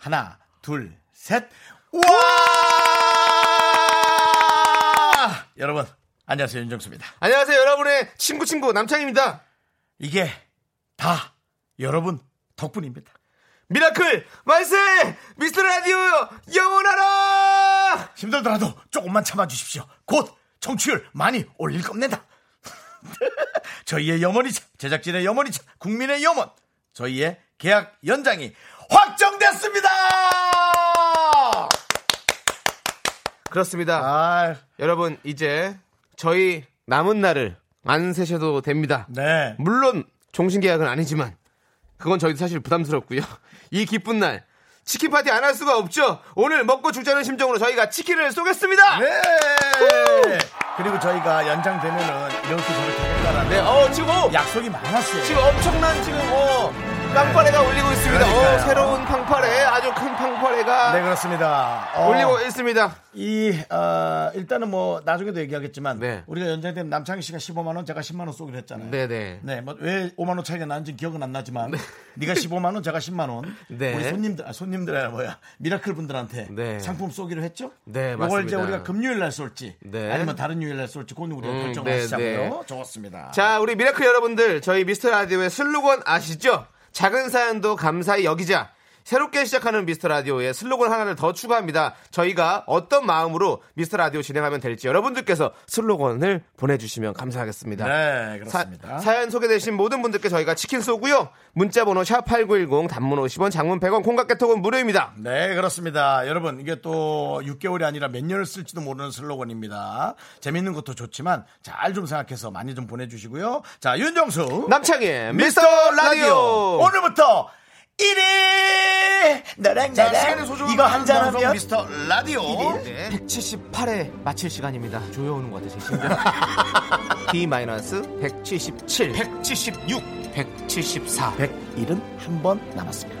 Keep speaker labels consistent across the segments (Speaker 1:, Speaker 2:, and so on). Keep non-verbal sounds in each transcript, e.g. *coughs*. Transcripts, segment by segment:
Speaker 1: 하나 둘 셋. 와! 여러분 안녕하세요 윤정수입니다.
Speaker 2: 안녕하세요, 여러분의 친구 친구 남창입니다.
Speaker 1: 이게 다 여러분 덕분입니다.
Speaker 2: 미라클 만세! 미스터 라디오 영원하라!
Speaker 1: 힘들더라도 조금만 참아주십시오. 곧 청취율 많이 올릴 겁니다. *laughs* 저희의 염원이자 제작진의 염원이자 국민의 염원 저희의 계약 연장이 확정됐습니다.
Speaker 2: 그렇습니다.
Speaker 1: 아,
Speaker 2: 여러분 이제 저희 남은 날을 안 세셔도 됩니다.
Speaker 1: 네.
Speaker 2: 물론 종신 계약은 아니지만 그건 저희도 사실 부담스럽고요. *laughs* 이 기쁜 날 치킨 파티 안 할 수가 없죠. 오늘 먹고 죽자는 심정으로 저희가 치킨을 쏘겠습니다.
Speaker 1: 네. 그리고 저희가 연장되면은 이렇게 저렇게 하겠다라는
Speaker 2: 네, 어 지금 어,
Speaker 1: 약속이 많았어요.
Speaker 2: 지금 엄청난 지금 어 팡파레가 울리고 있습니다.
Speaker 1: 그러니까요.
Speaker 2: 어, 새로운 팡파레 아주 큰 팡파레가
Speaker 1: 네 그렇습니다. 어,
Speaker 2: 울리고 있습니다.
Speaker 1: 이 어, 일단은 뭐 나중에도 얘기하겠지만
Speaker 2: 네.
Speaker 1: 우리가 연장되면 남창희 씨가 15만 원, 제가 10만 원 쏘기로 했잖아요.
Speaker 2: 네네.
Speaker 1: 네, 뭐 왜 5만 원 차이가 나는지 기억은 안 나지만 네. 가 15만 원, 제가 10만 원.
Speaker 2: 네.
Speaker 1: 우리 손님들, 아, 손님들 아니라 뭐야 미라클 분들한테
Speaker 2: 네.
Speaker 1: 상품 쏘기로 했죠.
Speaker 2: 네,
Speaker 1: 이걸 이제
Speaker 2: 맞습니다.
Speaker 1: 우리가 금요일 날 쏠지,
Speaker 2: 네.
Speaker 1: 아니면 다른 요일 날 쏠지 그건 우리가
Speaker 2: 음,
Speaker 1: 결정하시자고요.
Speaker 2: 네, 네.
Speaker 1: 좋았습니다.
Speaker 2: 자, 우리 미라클 여러분들, 저희 미스터 라디오의 슬로건 아시죠? 작은 사연도 감사히 여기자. 새롭게 시작하는 미스터 라디오에 슬로건 하나를 더 추가합니다. 저희가 어떤 마음으로 미스터 라디오 진행하면 될지 여러분들께서 슬로건을 보내주시면 감사하겠습니다.
Speaker 1: 네, 그렇습니다.
Speaker 2: 사, 연 소개되신 모든 분들께 저희가 치킨 쏘고요. 문자번호 샵8910 단문 50원, 장문 100원, 콩과 깨톡은 무료입니다.
Speaker 1: 네, 그렇습니다. 여러분, 이게 또 6개월이 아니라 몇 년을 쓸지도 모르는 슬로건입니다. 재밌는 것도 좋지만 잘 좀 생각해서 많이 좀 보내주시고요. 자, 윤정수.
Speaker 2: 남창의 미스터 라디오.
Speaker 1: 오늘부터 1위! 너랑
Speaker 2: 자,
Speaker 1: 나랑 이거 한잔 하면
Speaker 2: 방송
Speaker 1: 미스터 라디오.
Speaker 2: 178회 마칠 시간입니다. 조여오는 것 같아요, 제 심장. D-177,
Speaker 1: 176,
Speaker 2: 174,
Speaker 1: 171번 남았습니다.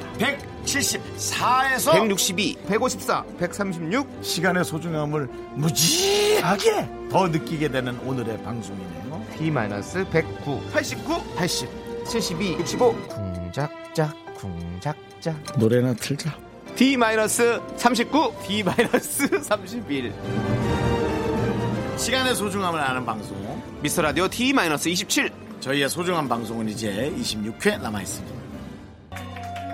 Speaker 1: 174에서
Speaker 2: 162, 154, 136.
Speaker 1: 시간의 소중함을 무지하게 더 느끼게 되는 오늘의 방송이네요.
Speaker 2: D-109, 89, 80, 72, 65. 쿵짝짝, 쿵짝짝.
Speaker 1: 노래나 틀자.
Speaker 2: D-39, D-31.
Speaker 1: 시간의 소중함을 아는 방송.
Speaker 2: 미스터 라디오 D-27.
Speaker 1: 저희의 소중한 방송은 이제 26회 남아 있습니다.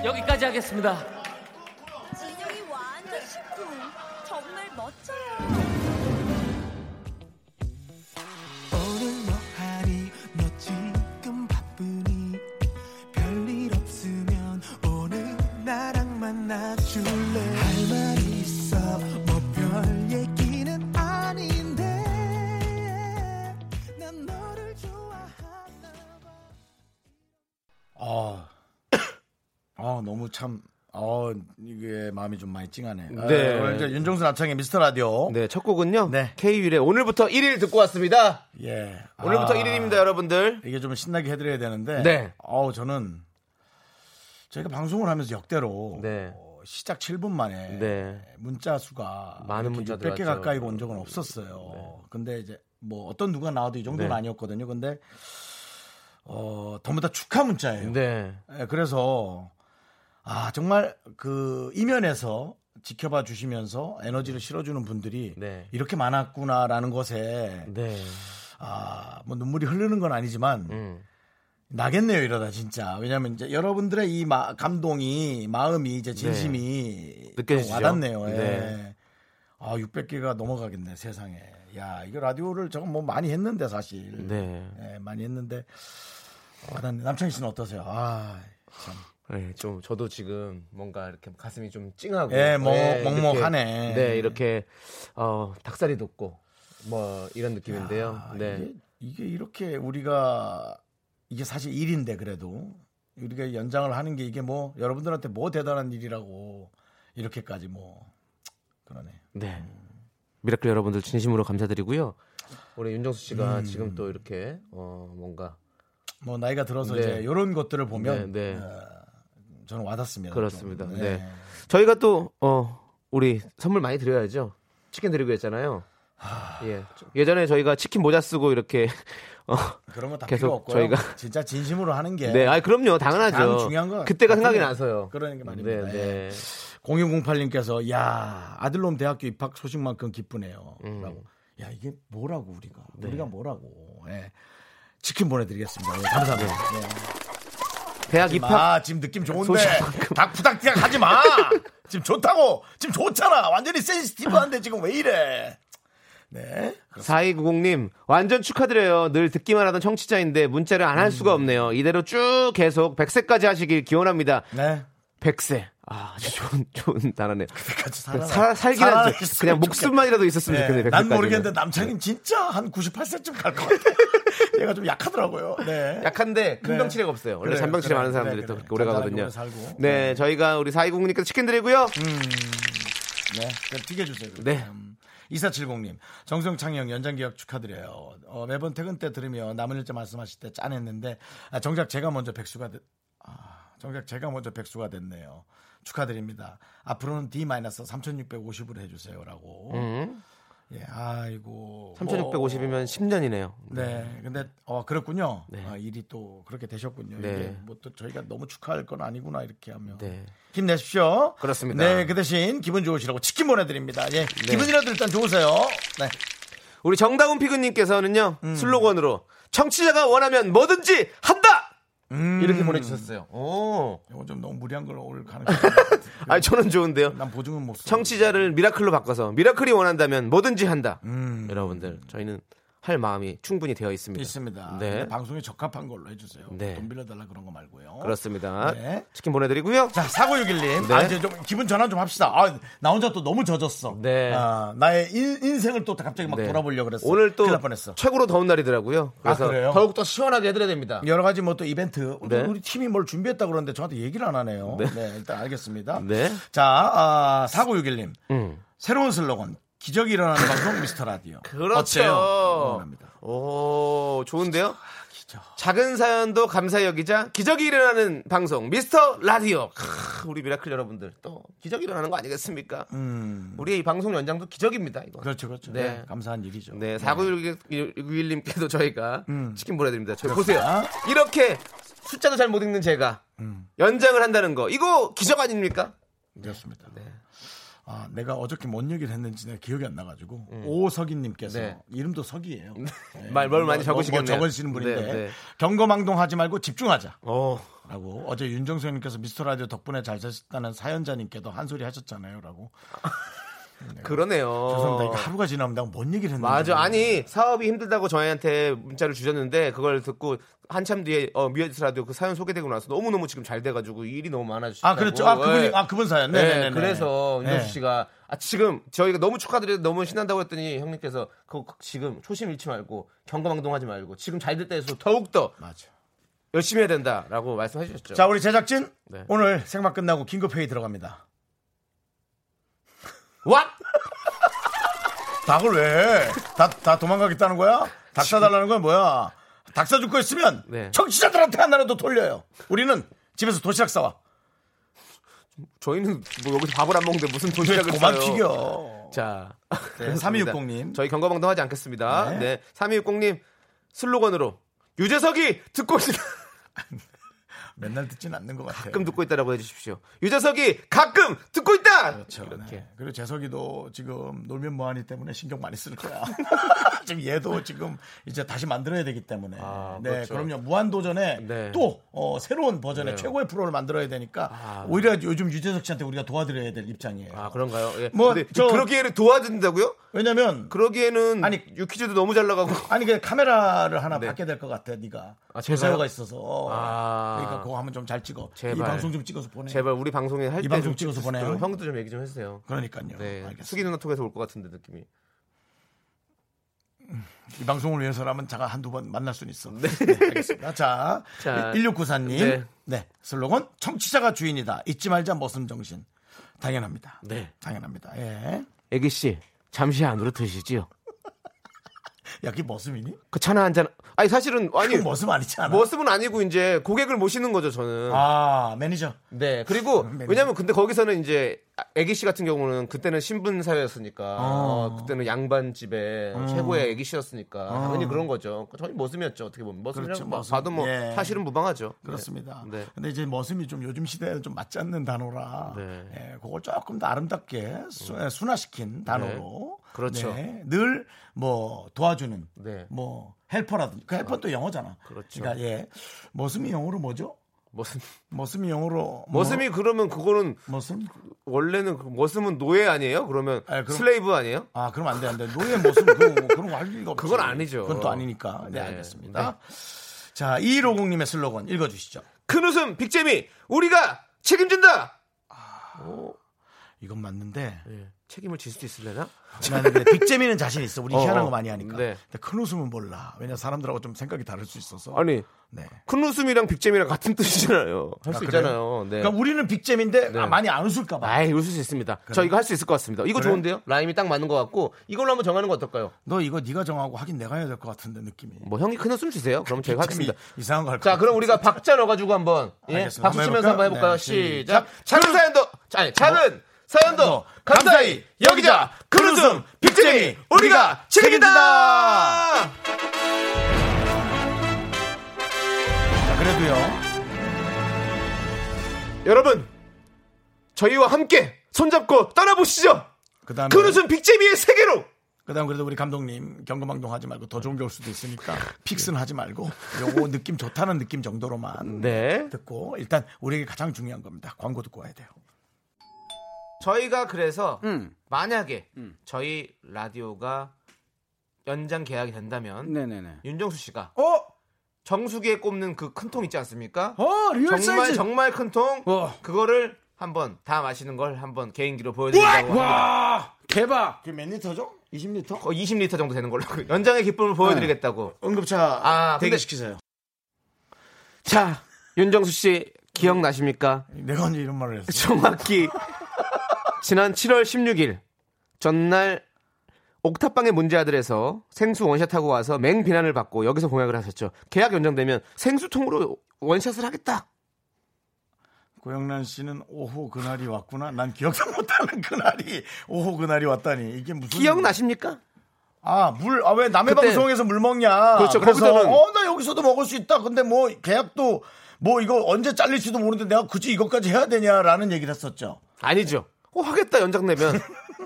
Speaker 3: 여기까지 하겠습니다.
Speaker 4: 아, *coughs* 아
Speaker 1: 너무 참, 어 이게 마음이 좀 많이 찡하네. 아,
Speaker 2: 네.
Speaker 1: 오늘 이제 윤정수 남창의 미스터 라디오.
Speaker 2: 네, 첫 곡은요.
Speaker 1: 네.
Speaker 2: K-윌의 오늘부터 1일 듣고 왔습니다.
Speaker 1: 예.
Speaker 2: 오늘부터
Speaker 1: 아,
Speaker 2: 1일입니다, 여러분들.
Speaker 1: 이게 좀 신나게 해드려야 되는데.
Speaker 2: 네.
Speaker 1: 어우 저는 저희가 방송을 하면서 역대로
Speaker 2: 네.
Speaker 1: 어, 시작 7분 만에
Speaker 2: 네.
Speaker 1: 문자 수가
Speaker 2: 많은
Speaker 1: 600개
Speaker 2: 왔죠.
Speaker 1: 가까이 온 적은 없었어요. 근데 이제 뭐 어떤 누가 나와도 이 정도는
Speaker 2: 네.
Speaker 1: 아니었거든요. 근데 어, 전부 다 축하 문자예요.
Speaker 2: 네.
Speaker 1: 예, 그래서 아 정말 그 이면에서 지켜봐 주시면서 에너지를 실어주는 분들이
Speaker 2: 네.
Speaker 1: 이렇게 많았구나라는 것에
Speaker 2: 네.
Speaker 1: 아뭐 눈물이 흐르는 건 아니지만
Speaker 2: 음.
Speaker 1: 나겠네요 이러다 진짜 왜냐하면 이제 여러분들의 이 마- 감동이 마음이 이제 진심이
Speaker 2: 느껴지죠?
Speaker 1: 좀 와닿네요. 예.
Speaker 2: 네.
Speaker 1: 아 600개가 넘어가겠네 세상에. 야 이거 라디오를 저거 뭐 많이 했는데 사실.
Speaker 2: 네.
Speaker 1: 예, 많이 했는데 와닿네. 남창희 씨는 어떠세요? 아 참.
Speaker 2: 네, 좀 저도 지금 뭔가 이렇게 가슴이 좀 찡하고
Speaker 1: 예, 뭐,
Speaker 2: 네,
Speaker 1: 먹먹하네.
Speaker 2: 이렇게, 네, 이렇게 어, 닭살이 돋고 뭐 이런 느낌인데요.
Speaker 1: 아,
Speaker 2: 네.
Speaker 1: 이게, 이게 이렇게 우리가 이게 사실 일인데 그래도 우리가 연장을 하는 게 이게 뭐 여러분들한테 뭐 대단한 일이라고 이렇게까지 뭐 그러네.
Speaker 2: 네. 미라클 여러분들 진심으로 감사드리고요. 우리 윤정수 씨가
Speaker 1: 음.
Speaker 2: 지금 또 이렇게 어 뭔가
Speaker 1: 뭐 나이가 들어서
Speaker 2: 네.
Speaker 1: 이제 이런 것들을 보면
Speaker 2: 네, 네.
Speaker 1: 어, 저는 와닿습니다.
Speaker 2: 그렇습니다.
Speaker 1: 좀.
Speaker 2: 네. 저희가 또 어 우리 선물 많이 드려야죠. 치킨 드리고 했잖아요. 예. 예전에 저희가 치킨 모자 쓰고 이렇게 어
Speaker 1: 그런 거 다
Speaker 2: 계속
Speaker 1: 없고요.
Speaker 2: 저희가-
Speaker 1: 진짜 진심으로 하는 게
Speaker 2: 네, 아 그럼요. 당연하죠.
Speaker 1: 중요한 건
Speaker 2: 그때가 생각이
Speaker 1: 거.
Speaker 2: 나서요.
Speaker 1: 그러는 게 말입니다.
Speaker 2: 네, 네.
Speaker 1: 0208님께서 야 아들놈 대학교 입학 소식만큼 기쁘네요.
Speaker 2: 음.
Speaker 1: 라고. 야 이게 뭐라고 우리가
Speaker 2: 네.
Speaker 1: 우리가 뭐라고. 예. 치킨 보내드리겠습니다. 예, 감사합니다. 네.
Speaker 2: 대학 입학
Speaker 1: 마 지금 느낌 좋은데. 닭푸닥티락 하지 마. 지금 좋다고 지금 좋잖아. 완전히 센시티브한데 지금 왜 이래? 네.
Speaker 2: 4290님 완전 축하드려요. 늘 듣기만 하던 청취자인데 문자를 안 할 수가 없네요. 이대로 쭉 계속 100세까지 하시길 기원합니다.
Speaker 1: 네.
Speaker 2: 100세. 아, 아주 좋은 좋은 단어네요.
Speaker 1: 같이 살아.
Speaker 2: 살 살긴 하죠. 그냥 목숨만이라도 있었으면 좋겠네요.
Speaker 1: 네, 난
Speaker 2: 100세 까지는.
Speaker 1: 모르겠는데 남창인 진짜 한 98세쯤 갈 것 같아. *laughs* 얘가 좀 약하더라고요. 네.
Speaker 2: 약한데 큰
Speaker 1: 네.
Speaker 2: 병치레가 없어요. 원래 잔병치레
Speaker 1: 그래,
Speaker 2: 많은 사람들이
Speaker 1: 그래,
Speaker 2: 또. 그렇게 오래 가거든요.
Speaker 1: 살고.
Speaker 2: 네, 저희가 우리 4290님께서 치킨 드리고요.
Speaker 1: 네. 그럼 튀겨주세요.
Speaker 2: 네.
Speaker 1: 음. 2470님, 정성창영 연장기억 축하드려요. 어, 매번 퇴근 때 들으며 남은 일자 말씀하실 때 짠했는데, 아, 정작 제가 먼저 백수가 됐, 아, 정작 제가 먼저 백수가 됐네요. 축하드립니다. 앞으로는 D-3650으로 해주세요라고.
Speaker 2: 음.
Speaker 1: 예, 아이고.
Speaker 2: 3650이면 10년이네요.
Speaker 1: 네, 근데 어 그렇군요.
Speaker 2: 네.
Speaker 1: 아, 일이 또 그렇게 되셨군요.
Speaker 2: 네.
Speaker 1: 이게 뭐 또 저희가 너무 축하할 건 아니구나 이렇게 하면
Speaker 2: 네.
Speaker 1: 힘내십시오.
Speaker 2: 그렇습니다. 네.
Speaker 1: 네, 그 대신 기분 좋으시라고 치킨 보내드립니다. 예, 기분이라도 일단 좋으세요. 네,
Speaker 2: 우리 정다운 피그님께서는요
Speaker 1: 음.
Speaker 2: 슬로건으로 청취자가 원하면 뭐든지 한다
Speaker 1: 음.
Speaker 2: 이렇게 보내주셨어요. 오,
Speaker 1: 이건 좀 너무 무리한 걸올 가능성이. *laughs*
Speaker 2: 아 저는 좋은데요.
Speaker 1: 난 보증은 못 써.
Speaker 2: 청취자를 미라클로 바꿔서 미라클이 원한다면 뭐든지 한다.
Speaker 1: 음.
Speaker 2: 여러분들 저희는 할 마음이 충분히 되어 있습니다.
Speaker 1: 있습니다.
Speaker 2: 네.
Speaker 1: 방송에 적합한 걸로 해주세요.
Speaker 2: 네.
Speaker 1: 돈 빌려달라 그런 거 말고요.
Speaker 2: 그렇습니다.
Speaker 1: 네.
Speaker 2: 치킨 보내드리고요.
Speaker 1: 자, 4961님.
Speaker 2: 네.
Speaker 1: 아, 이제 좀 기분 전환 좀 합시다. 아, 나 혼자 또 너무 젖었어.
Speaker 2: 네.
Speaker 1: 아, 나의 인, 생을또 갑자기 막
Speaker 2: 네.
Speaker 1: 돌아보려고 그랬어.
Speaker 2: 오늘 또. 최고로 더운 날이더라고요. 그래서
Speaker 1: 아, 그래요?
Speaker 2: 더욱 더 시원하게 해드려야 됩니다.
Speaker 1: 여러 가지 뭐 또 이벤트.
Speaker 2: 네.
Speaker 1: 우리 팀이 뭘 준비했다 그러는데 저한테 얘기를 안 하네요. 네,
Speaker 2: 네.
Speaker 1: 일단 알겠습니다.
Speaker 2: 네.
Speaker 1: 자, 아, 4961님.
Speaker 2: 음.
Speaker 1: 새로운 슬로건. 기적이 일어나는 방송 미스터 라디오.
Speaker 2: 그렇죠. 오, 좋은데요?
Speaker 1: 아, 기적.
Speaker 2: 작은 사연도 감사히 여기자 기적이 일어나는 방송 미스터 라디오. 크, 우리 미라클 여러분들 또 기적이 일어나는 거 아니겠습니까?
Speaker 1: 음.
Speaker 2: 우리의 이 방송 연장도 기적입니다. 이거.
Speaker 1: 그렇죠, 그렇죠.
Speaker 2: 네.
Speaker 1: 네. 감사한 일이죠.
Speaker 2: 네, 4961님께도 저희가
Speaker 1: 음.
Speaker 2: 치킨 보내드립니다. 저희 보세요. 이렇게 숫자도 잘 못 읽는 제가
Speaker 1: 음.
Speaker 2: 연장을 한다는 거 이거 기적 아닙니까?
Speaker 1: 그렇습니다.
Speaker 2: 네.
Speaker 1: 아, 내가 어저께 뭔 얘기를 했는지 내가 기억이 안 나가지고
Speaker 2: 음. 네.
Speaker 1: 이름도 석이에요. 네. *laughs*
Speaker 2: 말- 뭘 많이
Speaker 1: 뭐,
Speaker 2: 적으시겠네요.
Speaker 1: 뭐 적으시는 분인데
Speaker 2: 네, 네.
Speaker 1: 경거망동하지 말고 집중하자.
Speaker 2: 어,
Speaker 1: 라고 어제 윤정수님께서 미스터 라디오 덕분에 잘 사셨다는 사연자님께도 한 소리 하셨잖아요라고. *laughs*
Speaker 2: 그러네요.
Speaker 1: 죄송합니다. 이거 하루가 지나면 내가 뭔 얘기를 했는지.
Speaker 2: 맞아. 아니 사업이 힘들다고 저희한테 문자를 주셨는데 그걸 듣고 한참 뒤에 어, 미어디스 라디오 그 사연 소개되고 나서 너무 너무 지금 잘 돼가지고 일이 너무 많아지셨다고.
Speaker 1: 아 그렇죠. 아 그분이
Speaker 2: 네.
Speaker 1: 아 그분 사연.
Speaker 2: 네,
Speaker 1: 네네네.
Speaker 2: 그래서 윤정수
Speaker 1: 네.
Speaker 2: 씨가 아, 지금 저희가 너무 축하드려도 너무 신난다고 했더니 형님께서 그 지금 초심 잃지 말고 경거망동하지 말고 지금 잘 될 때에서 더욱 더
Speaker 1: 맞아.
Speaker 2: 열심히 해야 된다라고 말씀해 주셨죠.
Speaker 1: 자 우리 제작진
Speaker 2: 네.
Speaker 1: 오늘 생방 끝나고 긴급 회의 들어갑니다.
Speaker 2: 와! *laughs*
Speaker 1: 닭을 왜? 다, 다 도망가겠다는 거야? 닭 사달라는 거야 뭐야? 닭 사줄 거 있으면
Speaker 2: 네.
Speaker 1: 청취자들한테 하나라도 돌려요. 우리는 집에서 도시락 싸와.
Speaker 2: 저희는 뭐 여기서 밥을 안 먹는데 무슨 도시락을
Speaker 1: 그만
Speaker 2: 싸요.
Speaker 1: 튀겨.
Speaker 2: 자,
Speaker 1: 네,
Speaker 2: 그렇습니다.
Speaker 1: 3260님.
Speaker 2: 저희 경거망동 하지 않겠습니다.
Speaker 1: 네.
Speaker 2: 네. 3260님 슬로건으로 유재석이 듣고 있다. *laughs*
Speaker 1: 맨날 듣진 않는 것 같아요.
Speaker 2: 가끔 듣고 있다라고 해주십시오. 유재석이 가끔 듣고 있다.
Speaker 1: 그렇죠.
Speaker 2: 이렇게.
Speaker 1: 네. 그리고 재석이도 지금 놀면 뭐하니 때문에 신경 많이 쓸 거야. *laughs* 지금 얘도 지금 이제 다시 만들어야 되기 때문에.
Speaker 2: 아,
Speaker 1: 네,
Speaker 2: 그렇죠.
Speaker 1: 그럼요. 무한 도전에
Speaker 2: 네.
Speaker 1: 또 어, 새로운 버전의
Speaker 2: 네.
Speaker 1: 최고의 프로를 만들어야 되니까
Speaker 2: 아.
Speaker 1: 오히려 요즘 유재석 씨한테 우리가 도와드려야 될 입장이에요.
Speaker 2: 아 그런가요? 예.
Speaker 1: 뭐, 저-
Speaker 2: 그러기에는 도와준다고요?
Speaker 1: 왜냐면
Speaker 2: 그러기에는
Speaker 1: 아니,
Speaker 2: 유퀴즈도 너무 잘 나가고
Speaker 1: 아니 그 카메라를 하나
Speaker 2: 네.
Speaker 1: 받게 될 것 같아. 네가
Speaker 2: 아, 제가요?
Speaker 1: 조세호가 있어서.
Speaker 2: 아.
Speaker 1: 그러니까 그거 한번 좀 잘 찍어. 이
Speaker 2: 제발.
Speaker 1: 방송 좀 찍어서 보내.
Speaker 2: 제발 우리 방송에 할이때
Speaker 1: 방송
Speaker 2: 좀
Speaker 1: 찍어서 보내요.
Speaker 2: 형도 좀 얘기 좀 해주세요.
Speaker 1: 그러니까요.
Speaker 2: 네,
Speaker 1: 알겠습니다.
Speaker 2: 수기 누나 통해서 올 것 같은데 느낌이.
Speaker 1: 이 방송을 위해서라면 제가 한두 번 만날 수는 있어. 네. 알겠습니다. 자, *laughs*
Speaker 2: 자,
Speaker 1: 1694님.
Speaker 2: 네.
Speaker 1: 네. 슬로건 청취자가 주인이다. 잊지 말자 머슴 정신. 당연합니다.
Speaker 2: 네.
Speaker 1: 당연합니다. 예.
Speaker 2: 애기 씨 잠시 안으로 드시지요.
Speaker 1: 야, 그게 머슴이니?
Speaker 2: 그 차나 한 잔. 아니 사실은 아니
Speaker 1: 머슴 아니지 않아?
Speaker 2: 머슴은 아니고 이제 고객을 모시는 거죠 저는.
Speaker 1: 아, 매니저.
Speaker 2: 네. 그리고 *laughs*
Speaker 1: 매니저.
Speaker 2: 왜냐면 근데 거기서는 이제 애기 씨 같은 경우는 그때는 신분 사회였으니까 어, 그때는 양반 집에 최고의 애기 씨였으니까 당연히 그런 거죠. 저희 머슴이었죠 어떻게 보면 머슴이라고
Speaker 1: 그렇죠,
Speaker 2: 뭐
Speaker 1: 머슴.
Speaker 2: 봐도 뭐
Speaker 1: 예.
Speaker 2: 사실은 무방하죠.
Speaker 1: 그렇습니다.
Speaker 2: 네. 네.
Speaker 1: 근데 이제 머슴이 좀 요즘 시대에는 좀 맞지 않는 단어라.
Speaker 2: 네.
Speaker 1: 예, 그걸 조금 더 아름답게 수, 예, 순화시킨 단어로.
Speaker 2: 그렇죠.
Speaker 1: 네, 늘뭐 도와주는
Speaker 2: 네.
Speaker 1: 뭐 helper라든지 그 helper 또 영어잖아.
Speaker 2: 그렇죠.
Speaker 1: 러니까 예. 머슴이 영어로 뭐죠?
Speaker 2: 머슴
Speaker 1: 머슴이 영어로 뭐,
Speaker 2: 머슴이 그러면 그거는
Speaker 1: 머슴?
Speaker 2: 원래는 그 머슴은 노예 아니에요? 그러면
Speaker 1: 아, 그럼-
Speaker 2: slave 아니에요?
Speaker 1: 아, 그럼 안 돼, 안 돼. 노예 머슴, 그, 그런 거 할 리가 없지.
Speaker 2: 그건 아니죠.
Speaker 1: 그건 또 아니니까. 네,
Speaker 2: 네.
Speaker 1: 알겠습니다. 자, 2150님의 슬로건 읽어주시죠.
Speaker 2: 큰 웃음 big재미 우리가 책임진다.
Speaker 1: 이건 맞는데.
Speaker 2: 예, 책임을 질 수도 있을래나?
Speaker 1: 나는 근데 big재미는 자신 있어. 우리
Speaker 2: 어,
Speaker 1: 희한한
Speaker 2: 어.
Speaker 1: 거 많이 하니까.
Speaker 2: 네.
Speaker 1: 근데 큰 웃음은 몰라. 왜냐 사람들하고 좀 생각이 다를 수 있어서.
Speaker 2: 아니
Speaker 1: 네.
Speaker 2: 큰 웃음이랑 big재미랑 같은 뜻이잖아요. 할수
Speaker 1: 아?
Speaker 2: 있잖아요. 네.
Speaker 1: 그러니까 우리는 big잼인데
Speaker 2: 네.
Speaker 1: 아, 많이 안 웃을까 봐.
Speaker 2: 아이 웃을 수 있습니다. 저 이거 할 수 있을 것 같습니다. 이거
Speaker 1: 그래?
Speaker 2: 좋은데요? rhyme이 딱 맞는 것 같고 이걸로 한번 정하는 거 어떨까요?
Speaker 1: 너 이거 네가 정하고 하긴 내가 해야 될 것 같은데 느낌이.
Speaker 2: 뭐 형이 큰 웃음 주세요. 그럼 제가 하겠습니다.
Speaker 1: 이상한 거할
Speaker 2: 자. 그럼 우리가 박자 넣어 가지고 한번 예? 박수 치면서 한번
Speaker 1: 해 볼까요?
Speaker 2: 해볼까요?
Speaker 1: 네,
Speaker 2: 시작.
Speaker 1: 시작.
Speaker 2: 작은 사연도 아니 작은 사연도
Speaker 1: 뭐,
Speaker 2: 감사히 여기자 큰 웃음 빅재미 우리가 책임진다.
Speaker 1: 자, 그래도요.
Speaker 2: 여러분 저희와 함께 손잡고 떠나보시죠.
Speaker 1: 그다음에
Speaker 2: 큰 웃음 big재미의 세계로.
Speaker 1: 그다음 그래도 우리 감독님 경거망동 하지 말고 더 좋은 게 올 수도 있으니까 *laughs* fix는 하지 말고 요거 느낌 좋다는 느낌 정도로만
Speaker 2: 네.
Speaker 1: 듣고 일단 우리에게 가장 중요한 겁니다. 광고 듣고 와야 돼요.
Speaker 2: 저희가 그래서
Speaker 5: 음.
Speaker 2: 만약에 저희 라디오가 연장 계약이 된다면
Speaker 5: 네네네.
Speaker 2: 윤정수 씨가
Speaker 5: 어?
Speaker 2: 정수기에 꼽는 그 큰 통 있지 않습니까?
Speaker 5: 어, real
Speaker 2: 정말
Speaker 5: 사이즈.
Speaker 2: 정말 큰 통.
Speaker 5: 어.
Speaker 2: 그거를 한번 다 마시는 걸 한번 개인기로 보여드린다고 합니다.
Speaker 5: 와, 대박.
Speaker 1: 그게 몇 리터죠? 20리터?
Speaker 2: 거의 20리터 정도 되는 걸로 *laughs* 연장의 기쁨을 보여드리겠다고.
Speaker 1: 응급차
Speaker 2: 아,
Speaker 1: 대기시키세요.
Speaker 2: 자, 윤정수 씨 기억나십니까?
Speaker 1: 내가 언제 이런 말을 했어?
Speaker 2: 정확히 지난 7월 16일 전날 옥탑방의 문제아들에서 생수 원샷하고 와서 맹 비난을 받고 여기서 공약을 하셨죠. 계약 연장되면 생수통으로 원샷을 하겠다.
Speaker 1: 고영란 씨는 오후 그날이 왔구나. 난 기억도 못하는 그날이 오후 그날이 왔다니 이게 무슨
Speaker 2: 기억나십니까?
Speaker 1: 아, 물, 아, 왜 남의
Speaker 2: 그때-
Speaker 1: 방송에서 물 먹냐.
Speaker 2: 그렇죠.
Speaker 1: 그래서, 어, 나 여기서도 먹을 수 있다. 근데 뭐, 계약도, 뭐, 이거 언제 잘릴지도 모르는데 내가 굳이 이것까지 해야 되냐라는 얘기를 했었죠.
Speaker 2: 아니죠. 어, 하겠다 연장되면